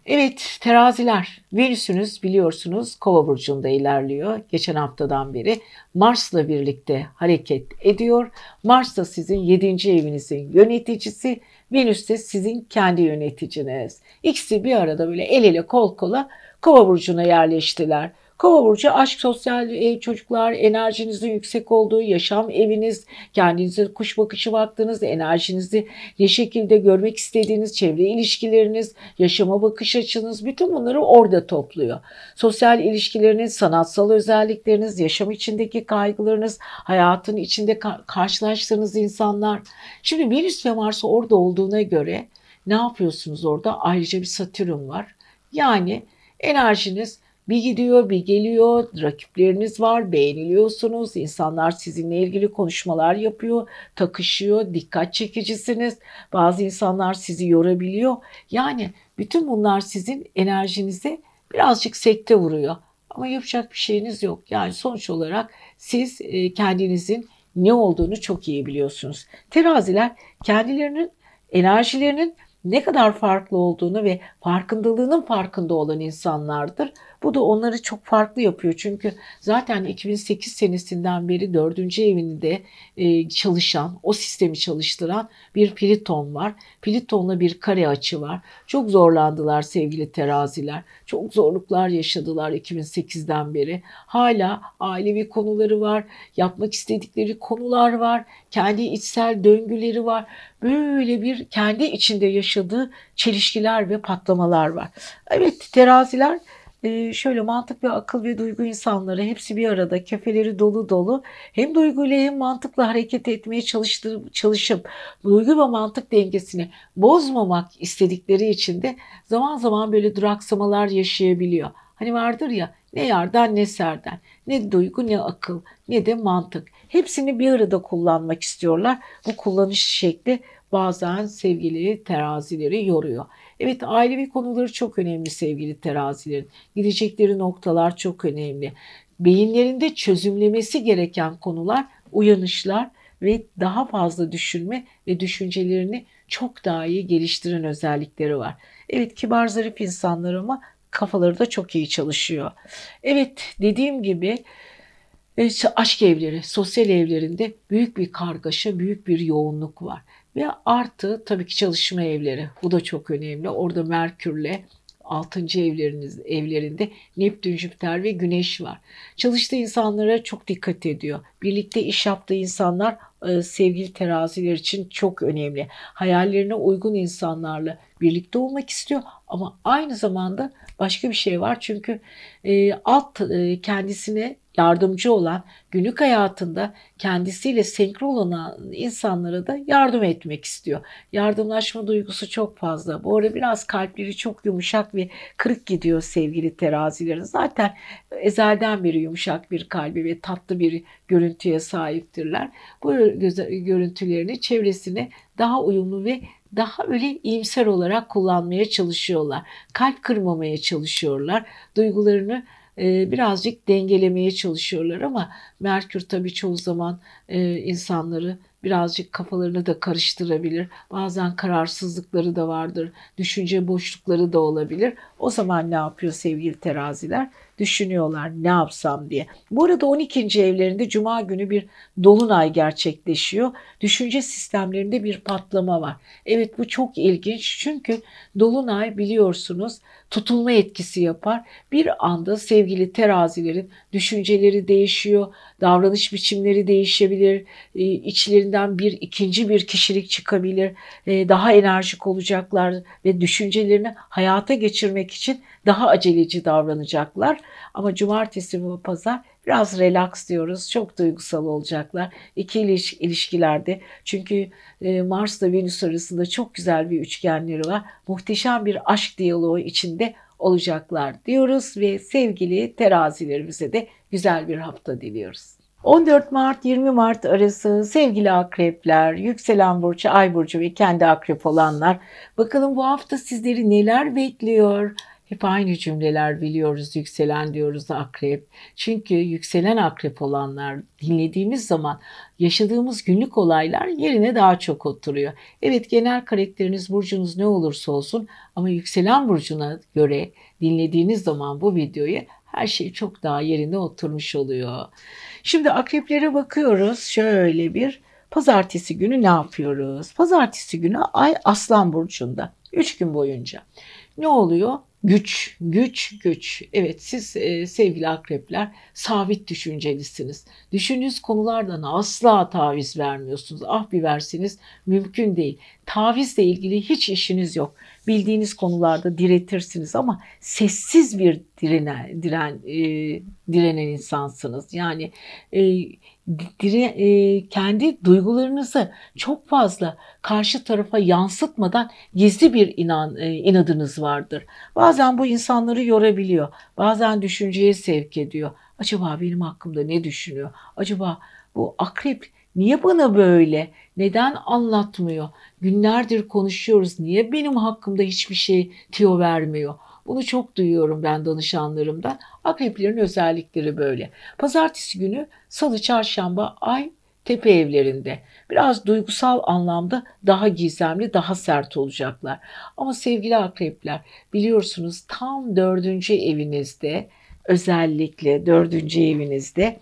Evet teraziler Venüs'ünüz biliyorsunuz kova burcunda ilerliyor. Geçen haftadan beri Mars'la birlikte hareket ediyor. Mars da sizin 7. evinizin yöneticisi. Venüs de sizin kendi yöneticiniz. İkisi bir arada böyle el ele kol kola kova burcuna yerleştiler. Kova burcu aşk, sosyal ev, çocuklar, enerjinizin yüksek olduğu, yaşam eviniz, kendinize kuş bakışı baktığınız, enerjinizi ne şekilde görmek istediğiniz, çevre ilişkileriniz, yaşama bakış açınız bütün bunları orada topluyor. Sosyal ilişkileriniz, sanatsal özellikleriniz, yaşam içindeki kaygılarınız, hayatın içinde karşılaştığınız insanlar. Şimdi Venüs ve Mars orada olduğuna göre ne yapıyorsunuz orada? Ayrıca bir Satürn var. Yani enerjiniz bir gidiyor bir geliyor. Rakipleriniz var beğeniliyorsunuz. İnsanlar sizinle ilgili konuşmalar yapıyor takışıyor. Dikkat çekicisiniz. Bazı insanlar sizi yorabiliyor. Yani bütün bunlar sizin enerjinize birazcık sekte vuruyor. Ama yapacak bir şeyiniz yok. Yani sonuç olarak siz e, kendinizin ne olduğunu çok iyi biliyorsunuz. Teraziler kendilerinin enerjilerinin ne kadar farklı olduğunu ve farkındalığının farkında olan insanlardır. Bu da onları çok farklı yapıyor. Çünkü zaten 2008 senesinden beri dördüncü evinde e, çalışan, o sistemi çalıştıran bir Pliton var. Pliton'la bir kare açı var. Çok zorlandılar sevgili teraziler. Çok zorluklar yaşadılar 2008'den beri. Hala ailevi konuları var, yapmak istedikleri konular var, kendi içsel döngüleri var. Böyle bir kendi içinde yaşadığı çelişkiler ve patlamalar var. Evet teraziler ee, şöyle mantık ve akıl ve duygu insanları hepsi bir arada kefeleri dolu dolu hem duyguyla hem mantıkla hareket etmeye çalıştırıp, çalışıp duygu ve mantık dengesini bozmamak istedikleri için de zaman zaman böyle duraksamalar yaşayabiliyor. Hani vardır ya ne yardan ne serden ne duygu ne akıl ne de mantık hepsini bir arada kullanmak istiyorlar. Bu kullanış şekli bazen sevgili terazileri yoruyor. Evet ailevi konuları çok önemli sevgili terazilerin. Gidecekleri noktalar çok önemli. Beyinlerinde çözümlemesi gereken konular, uyanışlar ve daha fazla düşünme ve düşüncelerini çok daha iyi geliştiren özellikleri var. Evet kibar zarif insanlar ama kafaları da çok iyi çalışıyor. Evet dediğim gibi e, aşk evleri, sosyal evlerinde büyük bir kargaşa, büyük bir yoğunluk var. Ve artı tabii ki çalışma evleri. Bu da çok önemli. Orada Merkür'le 6. evleriniz evlerinde Neptün, Jüpiter ve Güneş var. Çalıştığı insanlara çok dikkat ediyor. Birlikte iş yaptığı insanlar e, sevgili teraziler için çok önemli. Hayallerine uygun insanlarla birlikte olmak istiyor ama aynı zamanda başka bir şey var. Çünkü e, alt e, kendisine yardımcı olan, günlük hayatında kendisiyle senkron olan insanlara da yardım etmek istiyor. Yardımlaşma duygusu çok fazla. Bu arada biraz kalpleri çok yumuşak ve kırık gidiyor sevgili terazilerin. Zaten ezelden beri yumuşak bir kalbi ve tatlı bir görüntüye sahiptirler. Bu görüntülerini çevresine daha uyumlu ve daha öyle iyimser olarak kullanmaya çalışıyorlar. Kalp kırmamaya çalışıyorlar. Duygularını e, birazcık dengelemeye çalışıyorlar ama Merkür tabii çoğu zaman e, insanları birazcık kafalarını da karıştırabilir. Bazen kararsızlıkları da vardır. Düşünce boşlukları da olabilir. O zaman ne yapıyor sevgili teraziler? Düşünüyorlar ne yapsam diye. Bu arada 12. evlerinde cuma günü bir dolunay gerçekleşiyor. Düşünce sistemlerinde bir patlama var. Evet bu çok ilginç çünkü dolunay biliyorsunuz tutulma etkisi yapar. Bir anda sevgili terazilerin düşünceleri değişiyor, davranış biçimleri değişebilir, e, içlerinden bir ikinci bir kişilik çıkabilir, e, daha enerjik olacaklar ve düşüncelerini hayata geçirmek için daha aceleci davranacaklar. Ama cumartesi ve pazar biraz relax diyoruz. Çok duygusal olacaklar. İki iliş, ilişkilerde. Çünkü e, Mars ile Venüs arasında çok güzel bir üçgenleri var. Muhteşem bir aşk diyaloğu içinde olacaklar diyoruz ve sevgili terazilerimize de güzel bir hafta diliyoruz. 14 Mart 20 Mart arası sevgili akrepler, yükselen burcu, ay burcu ve kendi akrep olanlar bakalım bu hafta sizleri neler bekliyor? Hep aynı cümleler biliyoruz yükselen diyoruz akrep. Çünkü yükselen akrep olanlar dinlediğimiz zaman yaşadığımız günlük olaylar yerine daha çok oturuyor. Evet genel karakteriniz burcunuz ne olursa olsun ama yükselen burcuna göre dinlediğiniz zaman bu videoyu her şey çok daha yerine oturmuş oluyor. Şimdi akreplere bakıyoruz. Şöyle bir pazartesi günü ne yapıyoruz? Pazartesi günü ay aslan burcunda 3 gün boyunca. Ne oluyor? Güç, güç, güç. Evet siz e, sevgili akrepler sabit düşüncelisiniz. Düşündüğünüz konulardan asla taviz vermiyorsunuz. Ah bir verseniz mümkün değil. Tavizle ilgili hiç işiniz yok. Bildiğiniz konularda diretirsiniz ama sessiz bir direnen, diren, e, direnen insansınız. Yani e, dire, e, kendi duygularınızı çok fazla karşı tarafa yansıtmadan gizli bir inan e, inadınız vardır. Bazen bu insanları yorabiliyor. Bazen düşünceye sevk ediyor. Acaba benim hakkımda ne düşünüyor? Acaba bu akrep niye bana böyle? Neden anlatmıyor? Günlerdir konuşuyoruz. Niye benim hakkımda hiçbir şey tiyo vermiyor? Bunu çok duyuyorum ben danışanlarımdan. Akreplerin özellikleri böyle. Pazartesi günü, salı, çarşamba, ay tepe evlerinde. Biraz duygusal anlamda daha gizemli, daha sert olacaklar. Ama sevgili akrepler biliyorsunuz tam dördüncü evinizde özellikle dördüncü evinizde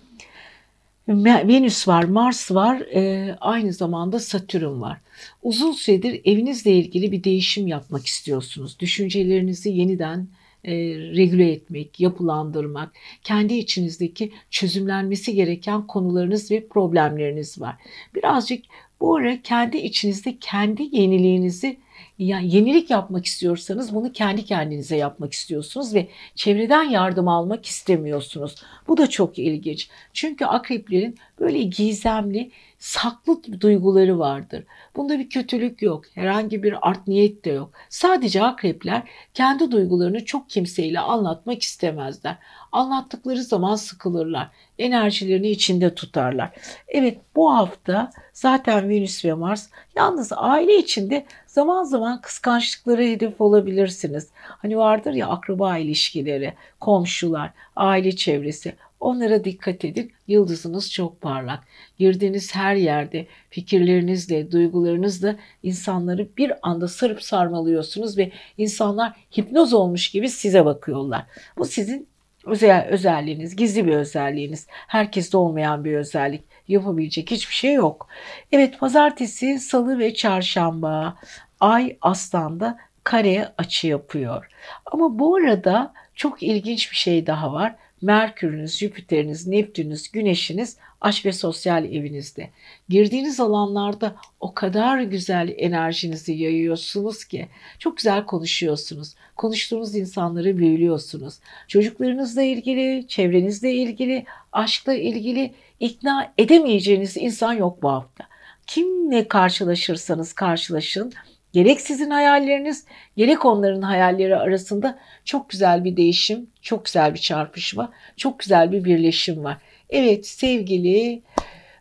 Venüs var, Mars var, e, aynı zamanda Satürn var. Uzun süredir evinizle ilgili bir değişim yapmak istiyorsunuz. Düşüncelerinizi yeniden e, regüle etmek, yapılandırmak, kendi içinizdeki çözümlenmesi gereken konularınız ve problemleriniz var. Birazcık bu ara kendi içinizde kendi yeniliğinizi yani yenilik yapmak istiyorsanız bunu kendi kendinize yapmak istiyorsunuz ve çevreden yardım almak istemiyorsunuz. Bu da çok ilginç. Çünkü akreplerin böyle gizemli, saklı duyguları vardır. Bunda bir kötülük yok. Herhangi bir art niyet de yok. Sadece akrepler kendi duygularını çok kimseyle anlatmak istemezler. Anlattıkları zaman sıkılırlar. Enerjilerini içinde tutarlar. Evet bu hafta zaten Venüs ve Mars yalnız aile içinde zaman zaman kıskançlıklara hedef olabilirsiniz. Hani vardır ya akraba ilişkileri, komşular, aile çevresi. Onlara dikkat edin. Yıldızınız çok parlak. Girdiğiniz her yerde fikirlerinizle, duygularınızla insanları bir anda sarıp sarmalıyorsunuz ve insanlar hipnoz olmuş gibi size bakıyorlar. Bu sizin özel özelliğiniz, gizli bir özelliğiniz. Herkeste olmayan bir özellik. Yapabilecek hiçbir şey yok. Evet pazartesi, salı ve çarşamba ay aslanda kare açı yapıyor. Ama bu arada çok ilginç bir şey daha var. Merkür'ünüz, Jüpiter'iniz, Neptün'ünüz, Güneş'iniz aşk ve sosyal evinizde. Girdiğiniz alanlarda o kadar güzel enerjinizi yayıyorsunuz ki çok güzel konuşuyorsunuz. Konuştuğunuz insanları büyülüyorsunuz. Çocuklarınızla ilgili, çevrenizle ilgili, aşkla ilgili ikna edemeyeceğiniz insan yok bu hafta. Kimle karşılaşırsanız karşılaşın Gerek sizin hayalleriniz, gerek onların hayalleri arasında çok güzel bir değişim, çok güzel bir çarpışma, çok güzel bir birleşim var. Evet sevgili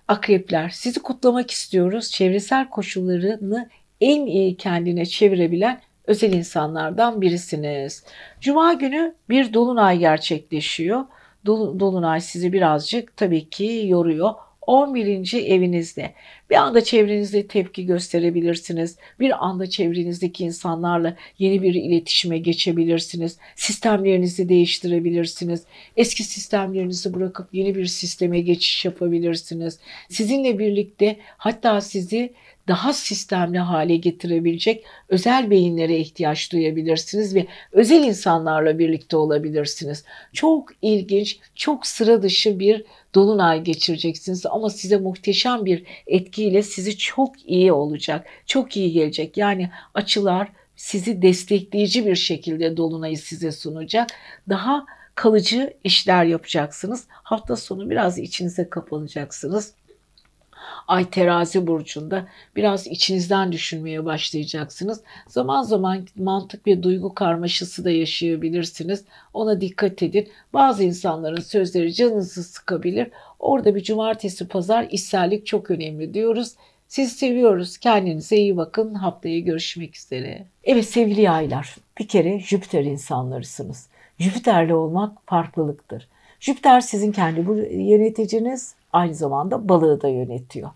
akrepler sizi kutlamak istiyoruz. Çevresel koşullarını en iyi kendine çevirebilen özel insanlardan birisiniz. Cuma günü bir dolunay gerçekleşiyor. Dolunay sizi birazcık tabii ki yoruyor. 11. evinizde. Bir anda çevrenizde tepki gösterebilirsiniz. Bir anda çevrenizdeki insanlarla yeni bir iletişime geçebilirsiniz. Sistemlerinizi değiştirebilirsiniz. Eski sistemlerinizi bırakıp yeni bir sisteme geçiş yapabilirsiniz. Sizinle birlikte hatta sizi daha sistemli hale getirebilecek özel beyinlere ihtiyaç duyabilirsiniz ve özel insanlarla birlikte olabilirsiniz. Çok ilginç, çok sıra dışı bir dolunay geçireceksiniz ama size muhteşem bir etkiyle sizi çok iyi olacak. Çok iyi gelecek. Yani açılar sizi destekleyici bir şekilde dolunayı size sunacak. Daha kalıcı işler yapacaksınız. Hafta sonu biraz içinize kapanacaksınız. Ay terazi burcunda biraz içinizden düşünmeye başlayacaksınız. Zaman zaman mantık ve duygu karmaşası da yaşayabilirsiniz. Ona dikkat edin. Bazı insanların sözleri canınızı sıkabilir. Orada bir cumartesi pazar işsellik çok önemli diyoruz. Siz seviyoruz. Kendinize iyi bakın. Haftaya görüşmek üzere. Evet sevgili yaylar. Bir kere Jüpiter insanlarısınız. Jüpiter'le olmak farklılıktır. Jüpiter sizin kendi yöneticiniz, aynı zamanda balığı da yönetiyor.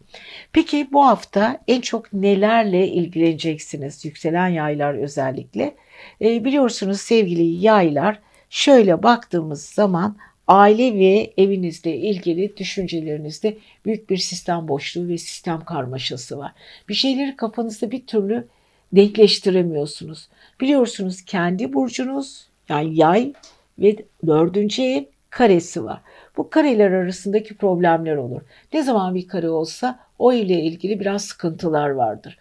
Peki bu hafta en çok nelerle ilgileneceksiniz? Yükselen yaylar özellikle. E, biliyorsunuz sevgili yaylar şöyle baktığımız zaman aile ve evinizle ilgili düşüncelerinizde büyük bir sistem boşluğu ve sistem karmaşası var. Bir şeyleri kafanızda bir türlü denkleştiremiyorsunuz. Biliyorsunuz kendi burcunuz yani yay ve dördüncü ev karesi var. Bu kareler arasındaki problemler olur. Ne zaman bir kare olsa o ile ilgili biraz sıkıntılar vardır.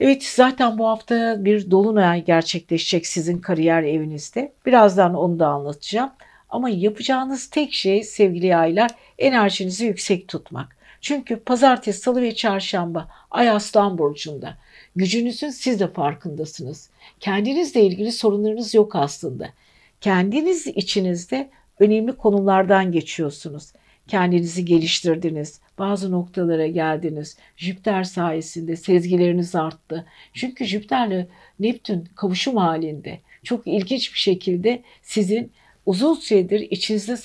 Evet zaten bu hafta bir dolunay gerçekleşecek sizin kariyer evinizde. Birazdan onu da anlatacağım. Ama yapacağınız tek şey sevgili yaylar enerjinizi yüksek tutmak. Çünkü pazartesi, salı ve çarşamba ay aslan burcunda. Gücünüzün siz de farkındasınız. Kendinizle ilgili sorunlarınız yok aslında. Kendiniz içinizde önemli konulardan geçiyorsunuz. Kendinizi geliştirdiniz. Bazı noktalara geldiniz. Jüpiter sayesinde sezgileriniz arttı. Çünkü Jüpiter'le Neptün kavuşum halinde. Çok ilginç bir şekilde sizin uzun süredir içinizde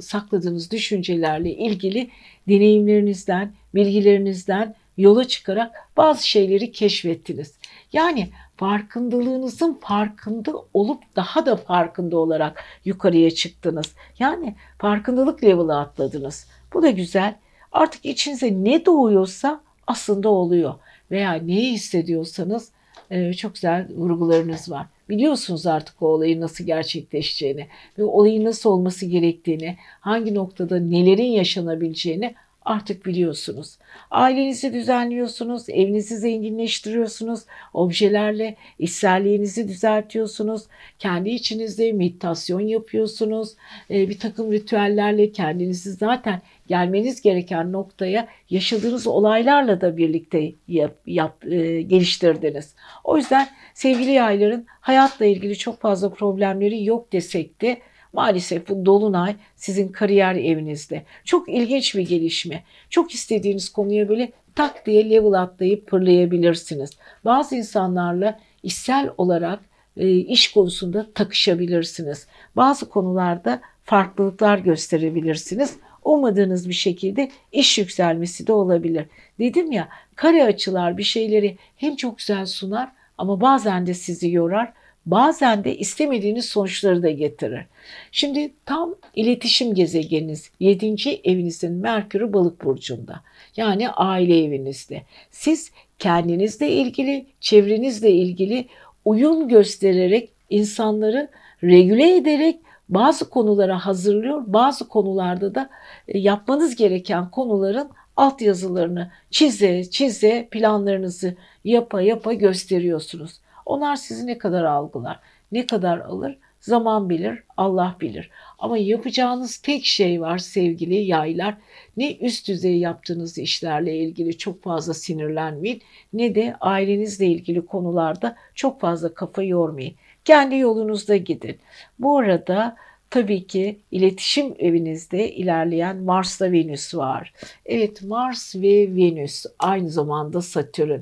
sakladığınız düşüncelerle ilgili deneyimlerinizden, bilgilerinizden yola çıkarak bazı şeyleri keşfettiniz. Yani farkındalığınızın farkında olup daha da farkında olarak yukarıya çıktınız. Yani farkındalık level'ı atladınız. Bu da güzel. Artık içinize ne doğuyorsa aslında oluyor. Veya neyi hissediyorsanız e, çok güzel vurgularınız var. Biliyorsunuz artık o olayın nasıl gerçekleşeceğini ve olayın nasıl olması gerektiğini, hangi noktada nelerin yaşanabileceğini artık biliyorsunuz. Ailenizi düzenliyorsunuz, evinizi zenginleştiriyorsunuz, objelerle içselliğinizi düzeltiyorsunuz, kendi içinizde meditasyon yapıyorsunuz, e, bir takım ritüellerle kendinizi zaten gelmeniz gereken noktaya yaşadığınız olaylarla da birlikte yap, yap, e, geliştirdiniz. O yüzden sevgili yayların hayatla ilgili çok fazla problemleri yok desek de Maalesef bu dolunay sizin kariyer evinizde. Çok ilginç bir gelişme. Çok istediğiniz konuya böyle tak diye level atlayıp pırlayabilirsiniz. Bazı insanlarla işsel olarak e, iş konusunda takışabilirsiniz. Bazı konularda farklılıklar gösterebilirsiniz. Ummadığınız bir şekilde iş yükselmesi de olabilir. Dedim ya kare açılar bir şeyleri hem çok güzel sunar ama bazen de sizi yorar bazen de istemediğiniz sonuçları da getirir. Şimdi tam iletişim gezegeniniz 7. evinizin Merkür'ü balık burcunda. Yani aile evinizde. Siz kendinizle ilgili, çevrenizle ilgili uyum göstererek insanları regüle ederek bazı konulara hazırlıyor, bazı konularda da e, yapmanız gereken konuların altyazılarını çize çize planlarınızı yapa yapa gösteriyorsunuz. Onlar sizi ne kadar algılar, ne kadar alır zaman bilir, Allah bilir. Ama yapacağınız tek şey var sevgili yaylar. Ne üst düzey yaptığınız işlerle ilgili çok fazla sinirlenmeyin ne de ailenizle ilgili konularda çok fazla kafa yormayın. Kendi yolunuzda gidin. Bu arada tabii ki iletişim evinizde ilerleyen Mars'la Venüs var. Evet Mars ve Venüs aynı zamanda Satürn.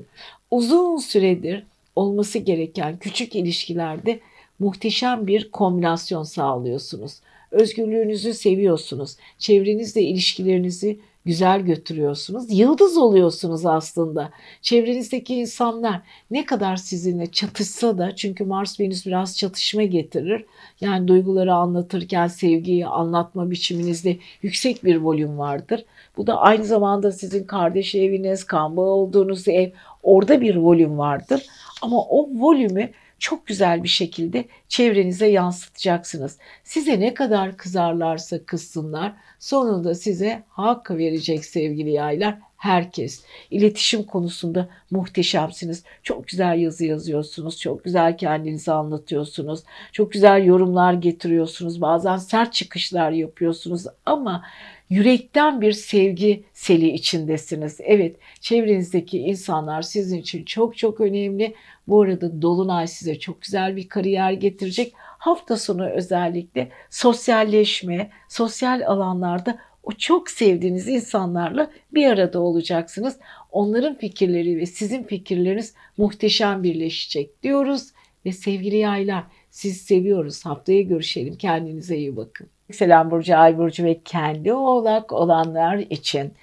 Uzun süredir olması gereken küçük ilişkilerde muhteşem bir kombinasyon sağlıyorsunuz. Özgürlüğünüzü seviyorsunuz. Çevrenizle ilişkilerinizi güzel götürüyorsunuz. Yıldız oluyorsunuz aslında. Çevrenizdeki insanlar ne kadar sizinle çatışsa da çünkü Mars Venüs biraz çatışma getirir. Yani duyguları anlatırken sevgiyi anlatma biçiminizde yüksek bir volüm vardır. Bu da aynı zamanda sizin kardeş eviniz, kan olduğunuz ev orada bir volüm vardır. Ama o volümü çok güzel bir şekilde çevrenize yansıtacaksınız. Size ne kadar kızarlarsa kızsınlar sonunda size hak verecek sevgili yaylar herkes. İletişim konusunda muhteşemsiniz. Çok güzel yazı yazıyorsunuz. Çok güzel kendinizi anlatıyorsunuz. Çok güzel yorumlar getiriyorsunuz. Bazen sert çıkışlar yapıyorsunuz ama yürekten bir sevgi seli içindesiniz. Evet, çevrenizdeki insanlar sizin için çok çok önemli. Bu arada Dolunay size çok güzel bir kariyer getirecek. Hafta sonu özellikle sosyalleşme, sosyal alanlarda o çok sevdiğiniz insanlarla bir arada olacaksınız. Onların fikirleri ve sizin fikirleriniz muhteşem birleşecek diyoruz. Ve sevgili yaylar sizi seviyoruz. Haftaya görüşelim. Kendinize iyi bakın. Selam Burcu, Ay Burcu ve kendi oğlak olanlar için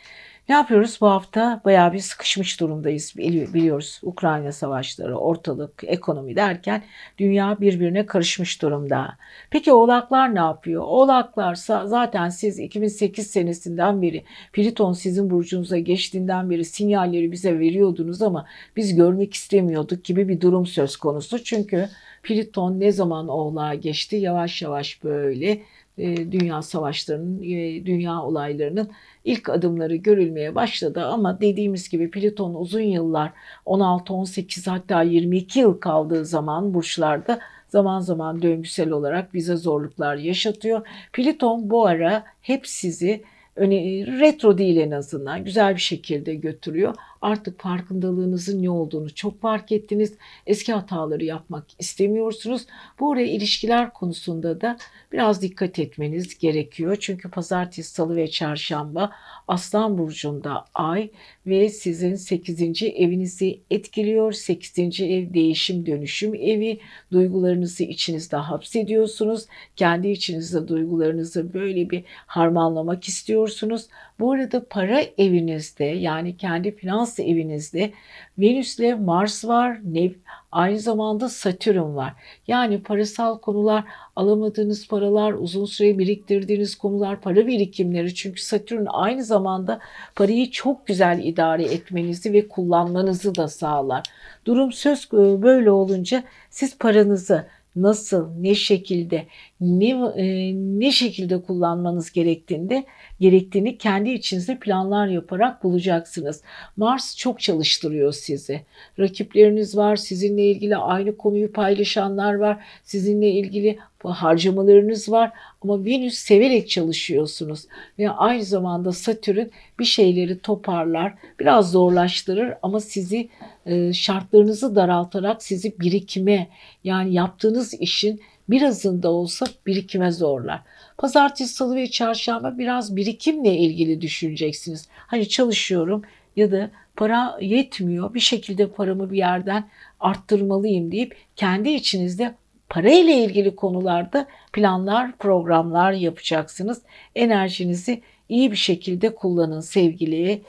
ne yapıyoruz? Bu hafta bayağı bir sıkışmış durumdayız biliyoruz. Ukrayna savaşları, ortalık, ekonomi derken dünya birbirine karışmış durumda. Peki oğlaklar ne yapıyor? Oğlaklar zaten siz 2008 senesinden beri Pliton sizin burcunuza geçtiğinden beri sinyalleri bize veriyordunuz ama biz görmek istemiyorduk gibi bir durum söz konusu. Çünkü Pliton ne zaman oğlağa geçti yavaş yavaş böyle dünya savaşlarının, e, dünya olaylarının ilk adımları görülmeye başladı ama dediğimiz gibi Plüton uzun yıllar 16, 18 hatta 22 yıl kaldığı zaman burçlarda zaman zaman döngüsel olarak bize zorluklar yaşatıyor. Plüton bu ara hep sizi retro değil en azından güzel bir şekilde götürüyor. Artık farkındalığınızın ne olduğunu çok fark ettiniz. Eski hataları yapmak istemiyorsunuz. Bu araya ilişkiler konusunda da biraz dikkat etmeniz gerekiyor. Çünkü pazartesi, salı ve çarşamba Aslan burcunda ay ve sizin 8. evinizi etkiliyor. 8. ev değişim dönüşüm evi. Duygularınızı içinizde hapsediyorsunuz. Kendi içinizde duygularınızı böyle bir harmanlamak istiyorsunuz. Bu arada para evinizde yani kendi finans evinizde Venüs'le Mars var, Nev aynı zamanda Satürn var. Yani parasal konular, alamadığınız paralar, uzun süre biriktirdiğiniz konular, para birikimleri. Çünkü Satürn aynı zamanda parayı çok güzel idare etmenizi ve kullanmanızı da sağlar. Durum söz böyle olunca siz paranızı nasıl, ne şekilde, ne, e, ne şekilde kullanmanız gerektiğinde gerektiğini kendi içinizde planlar yaparak bulacaksınız. Mars çok çalıştırıyor sizi. Rakipleriniz var, sizinle ilgili aynı konuyu paylaşanlar var, sizinle ilgili harcamalarınız var ama Venüs severek çalışıyorsunuz ve aynı zamanda Satürn bir şeyleri toparlar, biraz zorlaştırır ama sizi e, şartlarınızı daraltarak sizi birikime yani yaptığınız işin birazında olsa birikime zorlar. Pazartesi, salı ve çarşamba biraz birikimle ilgili düşüneceksiniz. Hani çalışıyorum ya da para yetmiyor bir şekilde paramı bir yerden arttırmalıyım deyip kendi içinizde para ile ilgili konularda planlar, programlar yapacaksınız. Enerjinizi iyi bir şekilde kullanın sevgili.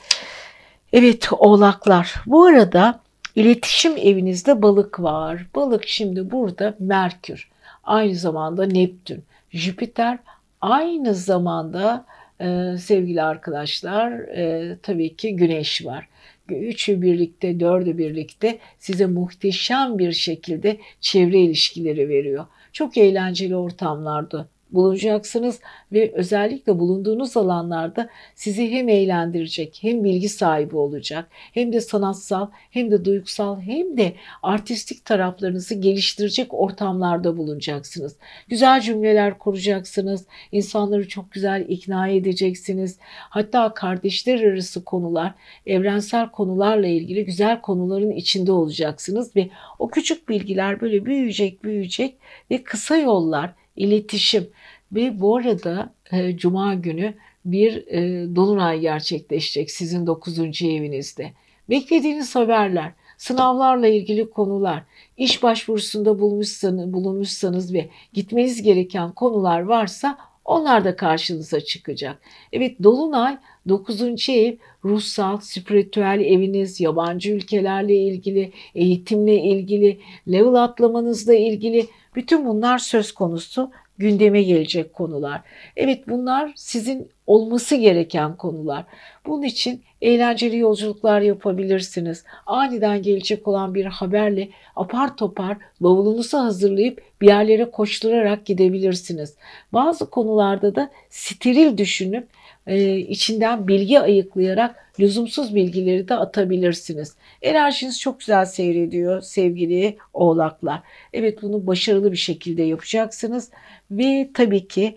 Evet oğlaklar. Bu arada iletişim evinizde balık var. Balık şimdi burada Merkür. Aynı zamanda Neptün. Jüpiter aynı zamanda e, sevgili arkadaşlar e, tabii ki Güneş var üçü birlikte, dördü birlikte size muhteşem bir şekilde çevre ilişkileri veriyor. Çok eğlenceli ortamlarda bulunacaksınız ve özellikle bulunduğunuz alanlarda sizi hem eğlendirecek hem bilgi sahibi olacak hem de sanatsal hem de duygusal hem de artistik taraflarınızı geliştirecek ortamlarda bulunacaksınız. Güzel cümleler kuracaksınız. insanları çok güzel ikna edeceksiniz. Hatta kardeşler arası konular, evrensel konularla ilgili güzel konuların içinde olacaksınız ve o küçük bilgiler böyle büyüyecek, büyüyecek ve kısa yollar, iletişim ve bu arada e, Cuma günü bir e, dolunay gerçekleşecek sizin 9. evinizde. Beklediğiniz haberler, sınavlarla ilgili konular, iş başvurusunda bulmuşsanız, bulunmuşsanız ve gitmeniz gereken konular varsa onlar da karşınıza çıkacak. Evet Dolunay 9. ev ruhsal, spiritüel eviniz, yabancı ülkelerle ilgili, eğitimle ilgili, level atlamanızla ilgili bütün bunlar söz konusu gündeme gelecek konular. Evet bunlar sizin olması gereken konular. Bunun için eğlenceli yolculuklar yapabilirsiniz. Aniden gelecek olan bir haberle apar topar bavulunuzu hazırlayıp bir yerlere koşturarak gidebilirsiniz. Bazı konularda da steril düşünüp e, içinden bilgi ayıklayarak lüzumsuz bilgileri de atabilirsiniz. Enerjiniz çok güzel seyrediyor sevgili oğlaklar. Evet bunu başarılı bir şekilde yapacaksınız ve tabii ki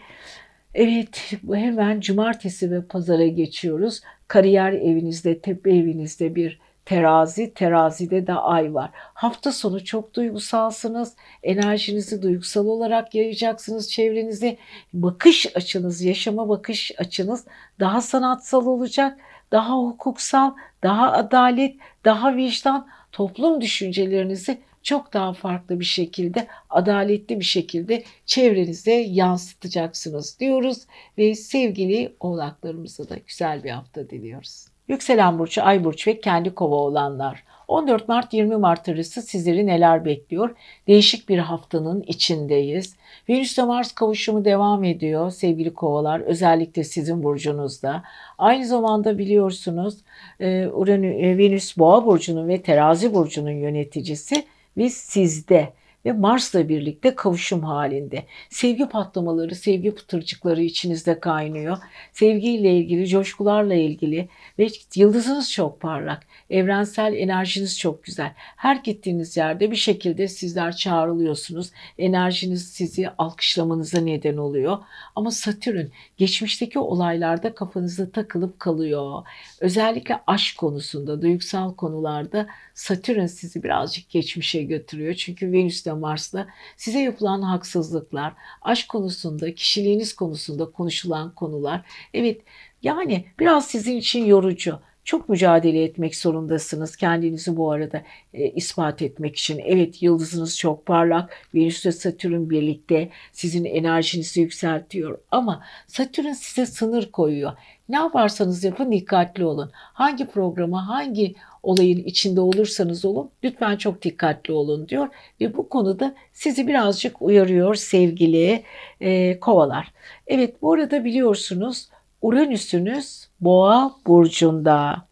evet hemen cumartesi ve pazara geçiyoruz. Kariyer evinizde, tepe evinizde bir terazi, terazide de ay var. Hafta sonu çok duygusalsınız. Enerjinizi duygusal olarak yayacaksınız çevrenize. Bakış açınız, yaşama bakış açınız daha sanatsal olacak, daha hukuksal, daha adalet, daha vicdan, toplum düşüncelerinizi çok daha farklı bir şekilde, adaletli bir şekilde çevrenize yansıtacaksınız diyoruz ve sevgili oğlaklarımıza da güzel bir hafta diliyoruz. Yükselen burcu, ay burcu ve kendi kova olanlar. 14 Mart 20 Mart arası sizleri neler bekliyor? Değişik bir haftanın içindeyiz. Venüs ile Mars kavuşumu devam ediyor sevgili kovalar. Özellikle sizin burcunuzda. Aynı zamanda biliyorsunuz e, e, Venüs Boğa burcunun ve Terazi burcunun yöneticisi ve sizde ve Mars'la birlikte kavuşum halinde. Sevgi patlamaları, sevgi pıtırcıkları içinizde kaynıyor. Sevgiyle ilgili, coşkularla ilgili ve yıldızınız çok parlak. Evrensel enerjiniz çok güzel. Her gittiğiniz yerde bir şekilde sizler çağrılıyorsunuz. Enerjiniz sizi alkışlamanıza neden oluyor. Ama Satürn geçmişteki olaylarda kafanızda takılıp kalıyor. Özellikle aşk konusunda, duygusal konularda Satürn sizi birazcık geçmişe götürüyor. Çünkü Venüs de Mars'la size yapılan haksızlıklar, aşk konusunda, kişiliğiniz konusunda konuşulan konular. Evet yani biraz sizin için yorucu. Çok mücadele etmek zorundasınız kendinizi bu arada e, ispat etmek için. Evet yıldızınız çok parlak. Venüs ve Satürn birlikte sizin enerjinizi yükseltiyor. Ama Satürn size sınır koyuyor. Ne yaparsanız yapın dikkatli olun. Hangi programa, hangi olayın içinde olursanız olun lütfen çok dikkatli olun diyor. Ve bu konuda sizi birazcık uyarıyor sevgili e, kovalar. Evet bu arada biliyorsunuz Uranüs'ünüz Boğa burcunda.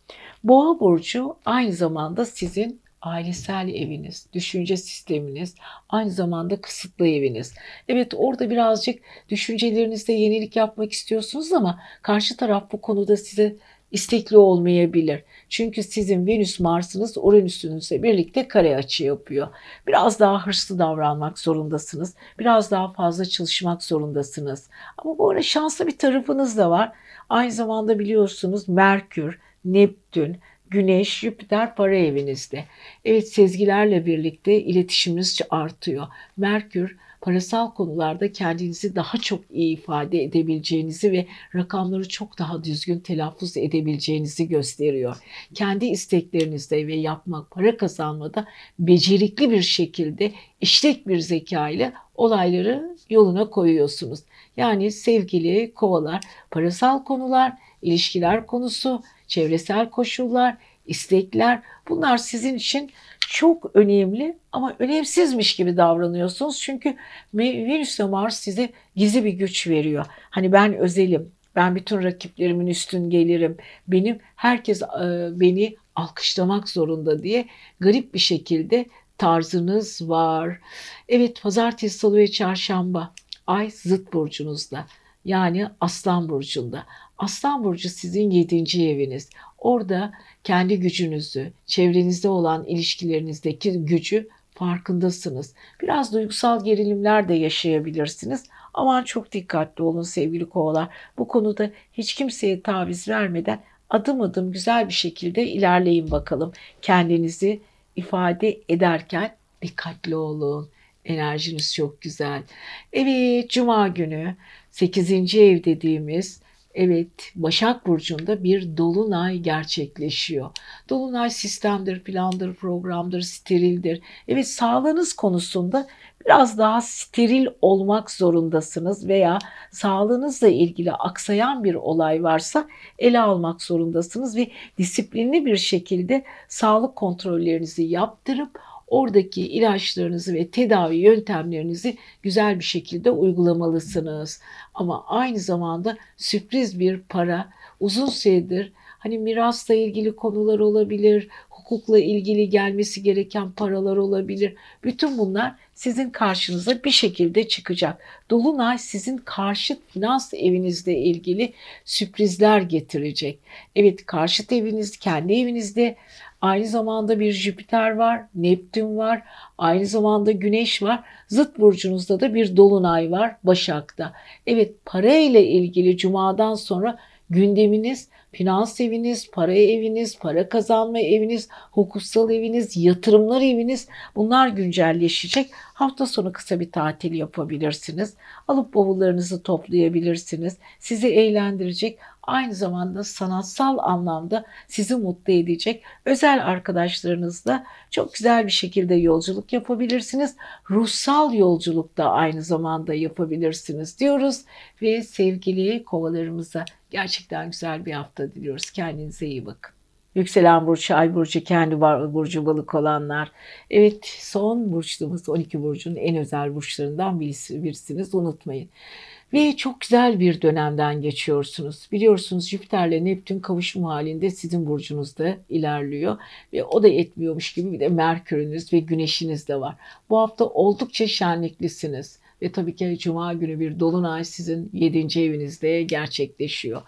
Boğa burcu aynı zamanda sizin ailesel eviniz, düşünce sisteminiz, aynı zamanda kısıtlı eviniz. Evet orada birazcık düşüncelerinizde yenilik yapmak istiyorsunuz ama karşı taraf bu konuda size istekli olmayabilir. Çünkü sizin Venüs Mars'ınız Uranüs'ünüzle birlikte kare açı yapıyor. Biraz daha hırslı davranmak zorundasınız. Biraz daha fazla çalışmak zorundasınız. Ama bu arada şanslı bir tarafınız da var. Aynı zamanda biliyorsunuz Merkür, Neptün, Güneş, Jüpiter para evinizde. Evet sezgilerle birlikte iletişiminiz artıyor. Merkür parasal konularda kendinizi daha çok iyi ifade edebileceğinizi ve rakamları çok daha düzgün telaffuz edebileceğinizi gösteriyor. Kendi isteklerinizde ve yapmak, para kazanmada becerikli bir şekilde işlek bir zeka ile olayları yoluna koyuyorsunuz. Yani sevgili kovalar, parasal konular, ilişkiler konusu, çevresel koşullar, istekler bunlar sizin için çok önemli ama önemsizmiş gibi davranıyorsunuz. Çünkü Venüs ve Mars size gizli bir güç veriyor. Hani ben özelim, ben bütün rakiplerimin üstün gelirim. Benim herkes e, beni alkışlamak zorunda diye garip bir şekilde tarzınız var. Evet pazartesi, salı ve çarşamba Ay zıt burcunuzda. Yani Aslan burcunda. Aslan burcu sizin yedinci eviniz. Orada kendi gücünüzü, çevrenizde olan ilişkilerinizdeki gücü farkındasınız. Biraz duygusal gerilimler de yaşayabilirsiniz. Aman çok dikkatli olun sevgili kovalar. Bu konuda hiç kimseye taviz vermeden adım adım güzel bir şekilde ilerleyin bakalım. Kendinizi ifade ederken dikkatli olun. Enerjiniz çok güzel. Evet, cuma günü 8. ev dediğimiz Evet, Başak Burcu'nda bir dolunay gerçekleşiyor. Dolunay sistemdir, plandır, programdır, sterildir. Evet, sağlığınız konusunda biraz daha steril olmak zorundasınız veya sağlığınızla ilgili aksayan bir olay varsa ele almak zorundasınız ve disiplinli bir şekilde sağlık kontrollerinizi yaptırıp oradaki ilaçlarınızı ve tedavi yöntemlerinizi güzel bir şekilde uygulamalısınız. Ama aynı zamanda sürpriz bir para uzun süredir hani mirasla ilgili konular olabilir, hukukla ilgili gelmesi gereken paralar olabilir. Bütün bunlar sizin karşınıza bir şekilde çıkacak. Dolunay sizin karşıt finans evinizle ilgili sürprizler getirecek. Evet karşıt eviniz kendi evinizde Aynı zamanda bir Jüpiter var, Neptün var, aynı zamanda Güneş var. Zıt burcunuzda da bir dolunay var Başak'ta. Evet para ile ilgili cumadan sonra gündeminiz finans eviniz, para eviniz, para kazanma eviniz, hukuksal eviniz, yatırımlar eviniz bunlar güncelleşecek. Hafta sonu kısa bir tatil yapabilirsiniz. Alıp bavullarınızı toplayabilirsiniz. Sizi eğlendirecek aynı zamanda sanatsal anlamda sizi mutlu edecek özel arkadaşlarınızla çok güzel bir şekilde yolculuk yapabilirsiniz. Ruhsal yolculuk da aynı zamanda yapabilirsiniz diyoruz ve sevgili kovalarımıza gerçekten güzel bir hafta diliyoruz. Kendinize iyi bakın. Yükselen burcu, ay burcu, kendi burcu balık olanlar. Evet son burçluğumuz 12 burcun en özel burçlarından birisi, birisiniz unutmayın. Ve çok güzel bir dönemden geçiyorsunuz. Biliyorsunuz Jüpiter'le Neptün kavuşum halinde sizin burcunuzda ilerliyor. Ve o da etmiyormuş gibi bir de Merkür'ünüz ve Güneş'iniz de var. Bu hafta oldukça şenliklisiniz. Ve tabii ki Cuma günü bir dolunay sizin 7. evinizde gerçekleşiyor.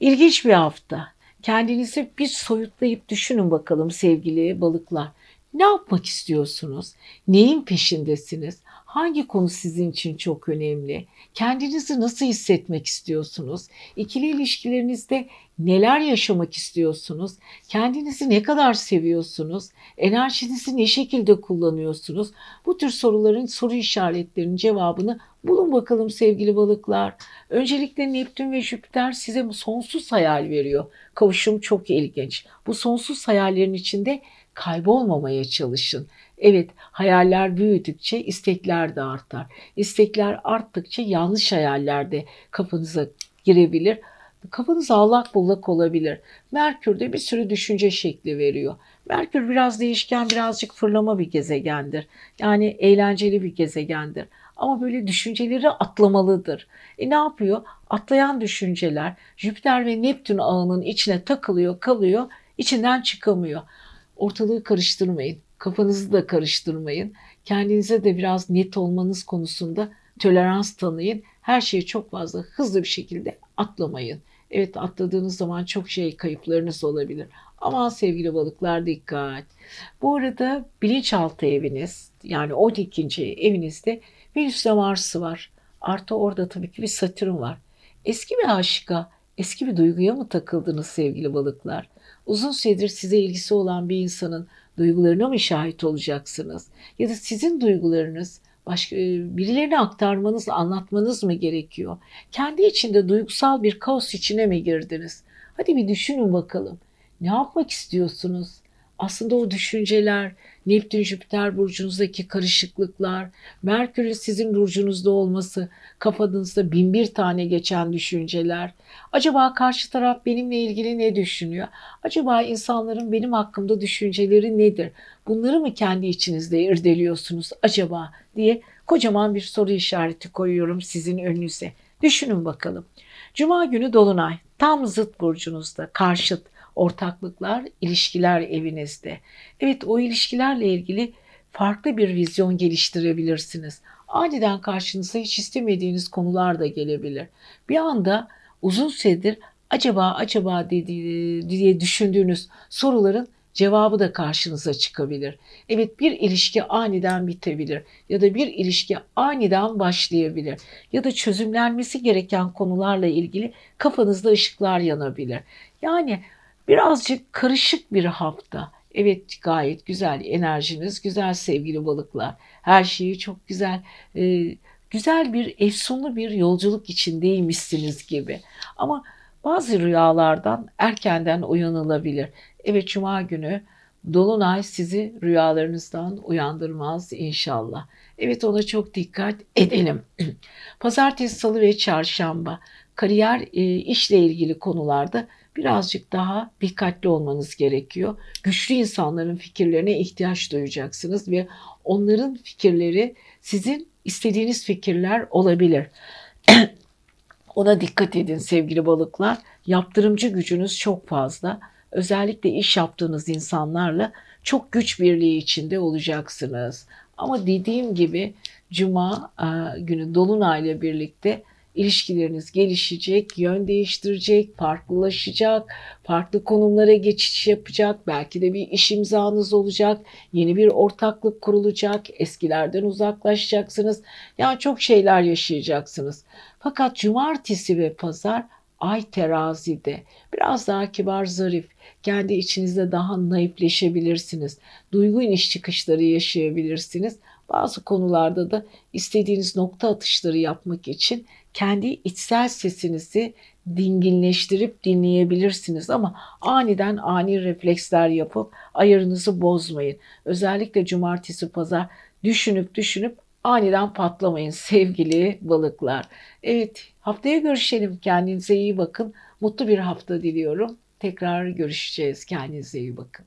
İlginç bir hafta. Kendinizi bir soyutlayıp düşünün bakalım sevgili balıklar. Ne yapmak istiyorsunuz? Neyin peşindesiniz? Hangi konu sizin için çok önemli? Kendinizi nasıl hissetmek istiyorsunuz? İkili ilişkilerinizde neler yaşamak istiyorsunuz? Kendinizi ne kadar seviyorsunuz? Enerjinizi ne şekilde kullanıyorsunuz? Bu tür soruların soru işaretlerinin cevabını bulun bakalım sevgili balıklar. Öncelikle Neptün ve Jüpiter size sonsuz hayal veriyor. Kavuşum çok ilginç. Bu sonsuz hayallerin içinde kaybolmamaya çalışın. Evet, hayaller büyüdükçe istekler de artar. İstekler arttıkça yanlış hayallerde kafanıza girebilir. Kafanız allak bullak olabilir. Merkür de bir sürü düşünce şekli veriyor. Merkür biraz değişken, birazcık fırlama bir gezegendir. Yani eğlenceli bir gezegendir. Ama böyle düşünceleri atlamalıdır. E ne yapıyor? Atlayan düşünceler Jüpiter ve Neptün ağının içine takılıyor, kalıyor, içinden çıkamıyor. Ortalığı karıştırmayın. Kafanızı da karıştırmayın. Kendinize de biraz net olmanız konusunda tolerans tanıyın. Her şeyi çok fazla hızlı bir şekilde atlamayın. Evet atladığınız zaman çok şey kayıplarınız olabilir. Ama sevgili balıklar dikkat. Bu arada bilinçaltı eviniz yani 12. evinizde Venüs ve Mars'ı var. Artı orada tabii ki bir Satürn var. Eski bir aşka, eski bir duyguya mı takıldınız sevgili balıklar? Uzun süredir size ilgisi olan bir insanın duygularına mı şahit olacaksınız? Ya da sizin duygularınız başka e, birilerine aktarmanız, anlatmanız mı gerekiyor? Kendi içinde duygusal bir kaos içine mi girdiniz? Hadi bir düşünün bakalım. Ne yapmak istiyorsunuz? Aslında o düşünceler, Neptün Jüpiter burcunuzdaki karışıklıklar, Merkür'ün sizin burcunuzda olması, kafanızda bin bir tane geçen düşünceler. Acaba karşı taraf benimle ilgili ne düşünüyor? Acaba insanların benim hakkımda düşünceleri nedir? Bunları mı kendi içinizde irdeliyorsunuz acaba diye kocaman bir soru işareti koyuyorum sizin önünüze. Düşünün bakalım. Cuma günü Dolunay tam zıt burcunuzda karşıt ortaklıklar, ilişkiler evinizde. Evet o ilişkilerle ilgili farklı bir vizyon geliştirebilirsiniz. Aniden karşınıza hiç istemediğiniz konular da gelebilir. Bir anda uzun süredir acaba acaba diye düşündüğünüz soruların cevabı da karşınıza çıkabilir. Evet bir ilişki aniden bitebilir ya da bir ilişki aniden başlayabilir ya da çözümlenmesi gereken konularla ilgili kafanızda ışıklar yanabilir. Yani birazcık karışık bir hafta. Evet gayet güzel enerjiniz, güzel sevgili balıklar. Her şeyi çok güzel, e, güzel bir efsunlu bir yolculuk içindeymişsiniz gibi. Ama bazı rüyalardan erkenden uyanılabilir. Evet cuma günü Dolunay sizi rüyalarınızdan uyandırmaz inşallah. Evet ona çok dikkat edelim. Pazartesi, salı ve çarşamba kariyer, e, işle ilgili konularda birazcık daha dikkatli olmanız gerekiyor. Güçlü insanların fikirlerine ihtiyaç duyacaksınız ve onların fikirleri sizin istediğiniz fikirler olabilir. Ona dikkat edin sevgili balıklar. Yaptırımcı gücünüz çok fazla. Özellikle iş yaptığınız insanlarla çok güç birliği içinde olacaksınız. Ama dediğim gibi cuma e, günü dolunayla birlikte ilişkileriniz gelişecek, yön değiştirecek, farklılaşacak, farklı konumlara geçiş yapacak, belki de bir iş imzanız olacak, yeni bir ortaklık kurulacak, eskilerden uzaklaşacaksınız. Yani çok şeyler yaşayacaksınız. Fakat cumartesi ve pazar ay terazide biraz daha kibar zarif kendi içinizde daha naifleşebilirsiniz. Duygu iniş çıkışları yaşayabilirsiniz. Bazı konularda da istediğiniz nokta atışları yapmak için kendi içsel sesinizi dinginleştirip dinleyebilirsiniz ama aniden ani refleksler yapıp ayarınızı bozmayın. Özellikle cumartesi pazar düşünüp düşünüp aniden patlamayın sevgili balıklar. Evet haftaya görüşelim. Kendinize iyi bakın. Mutlu bir hafta diliyorum. Tekrar görüşeceğiz. Kendinize iyi bakın.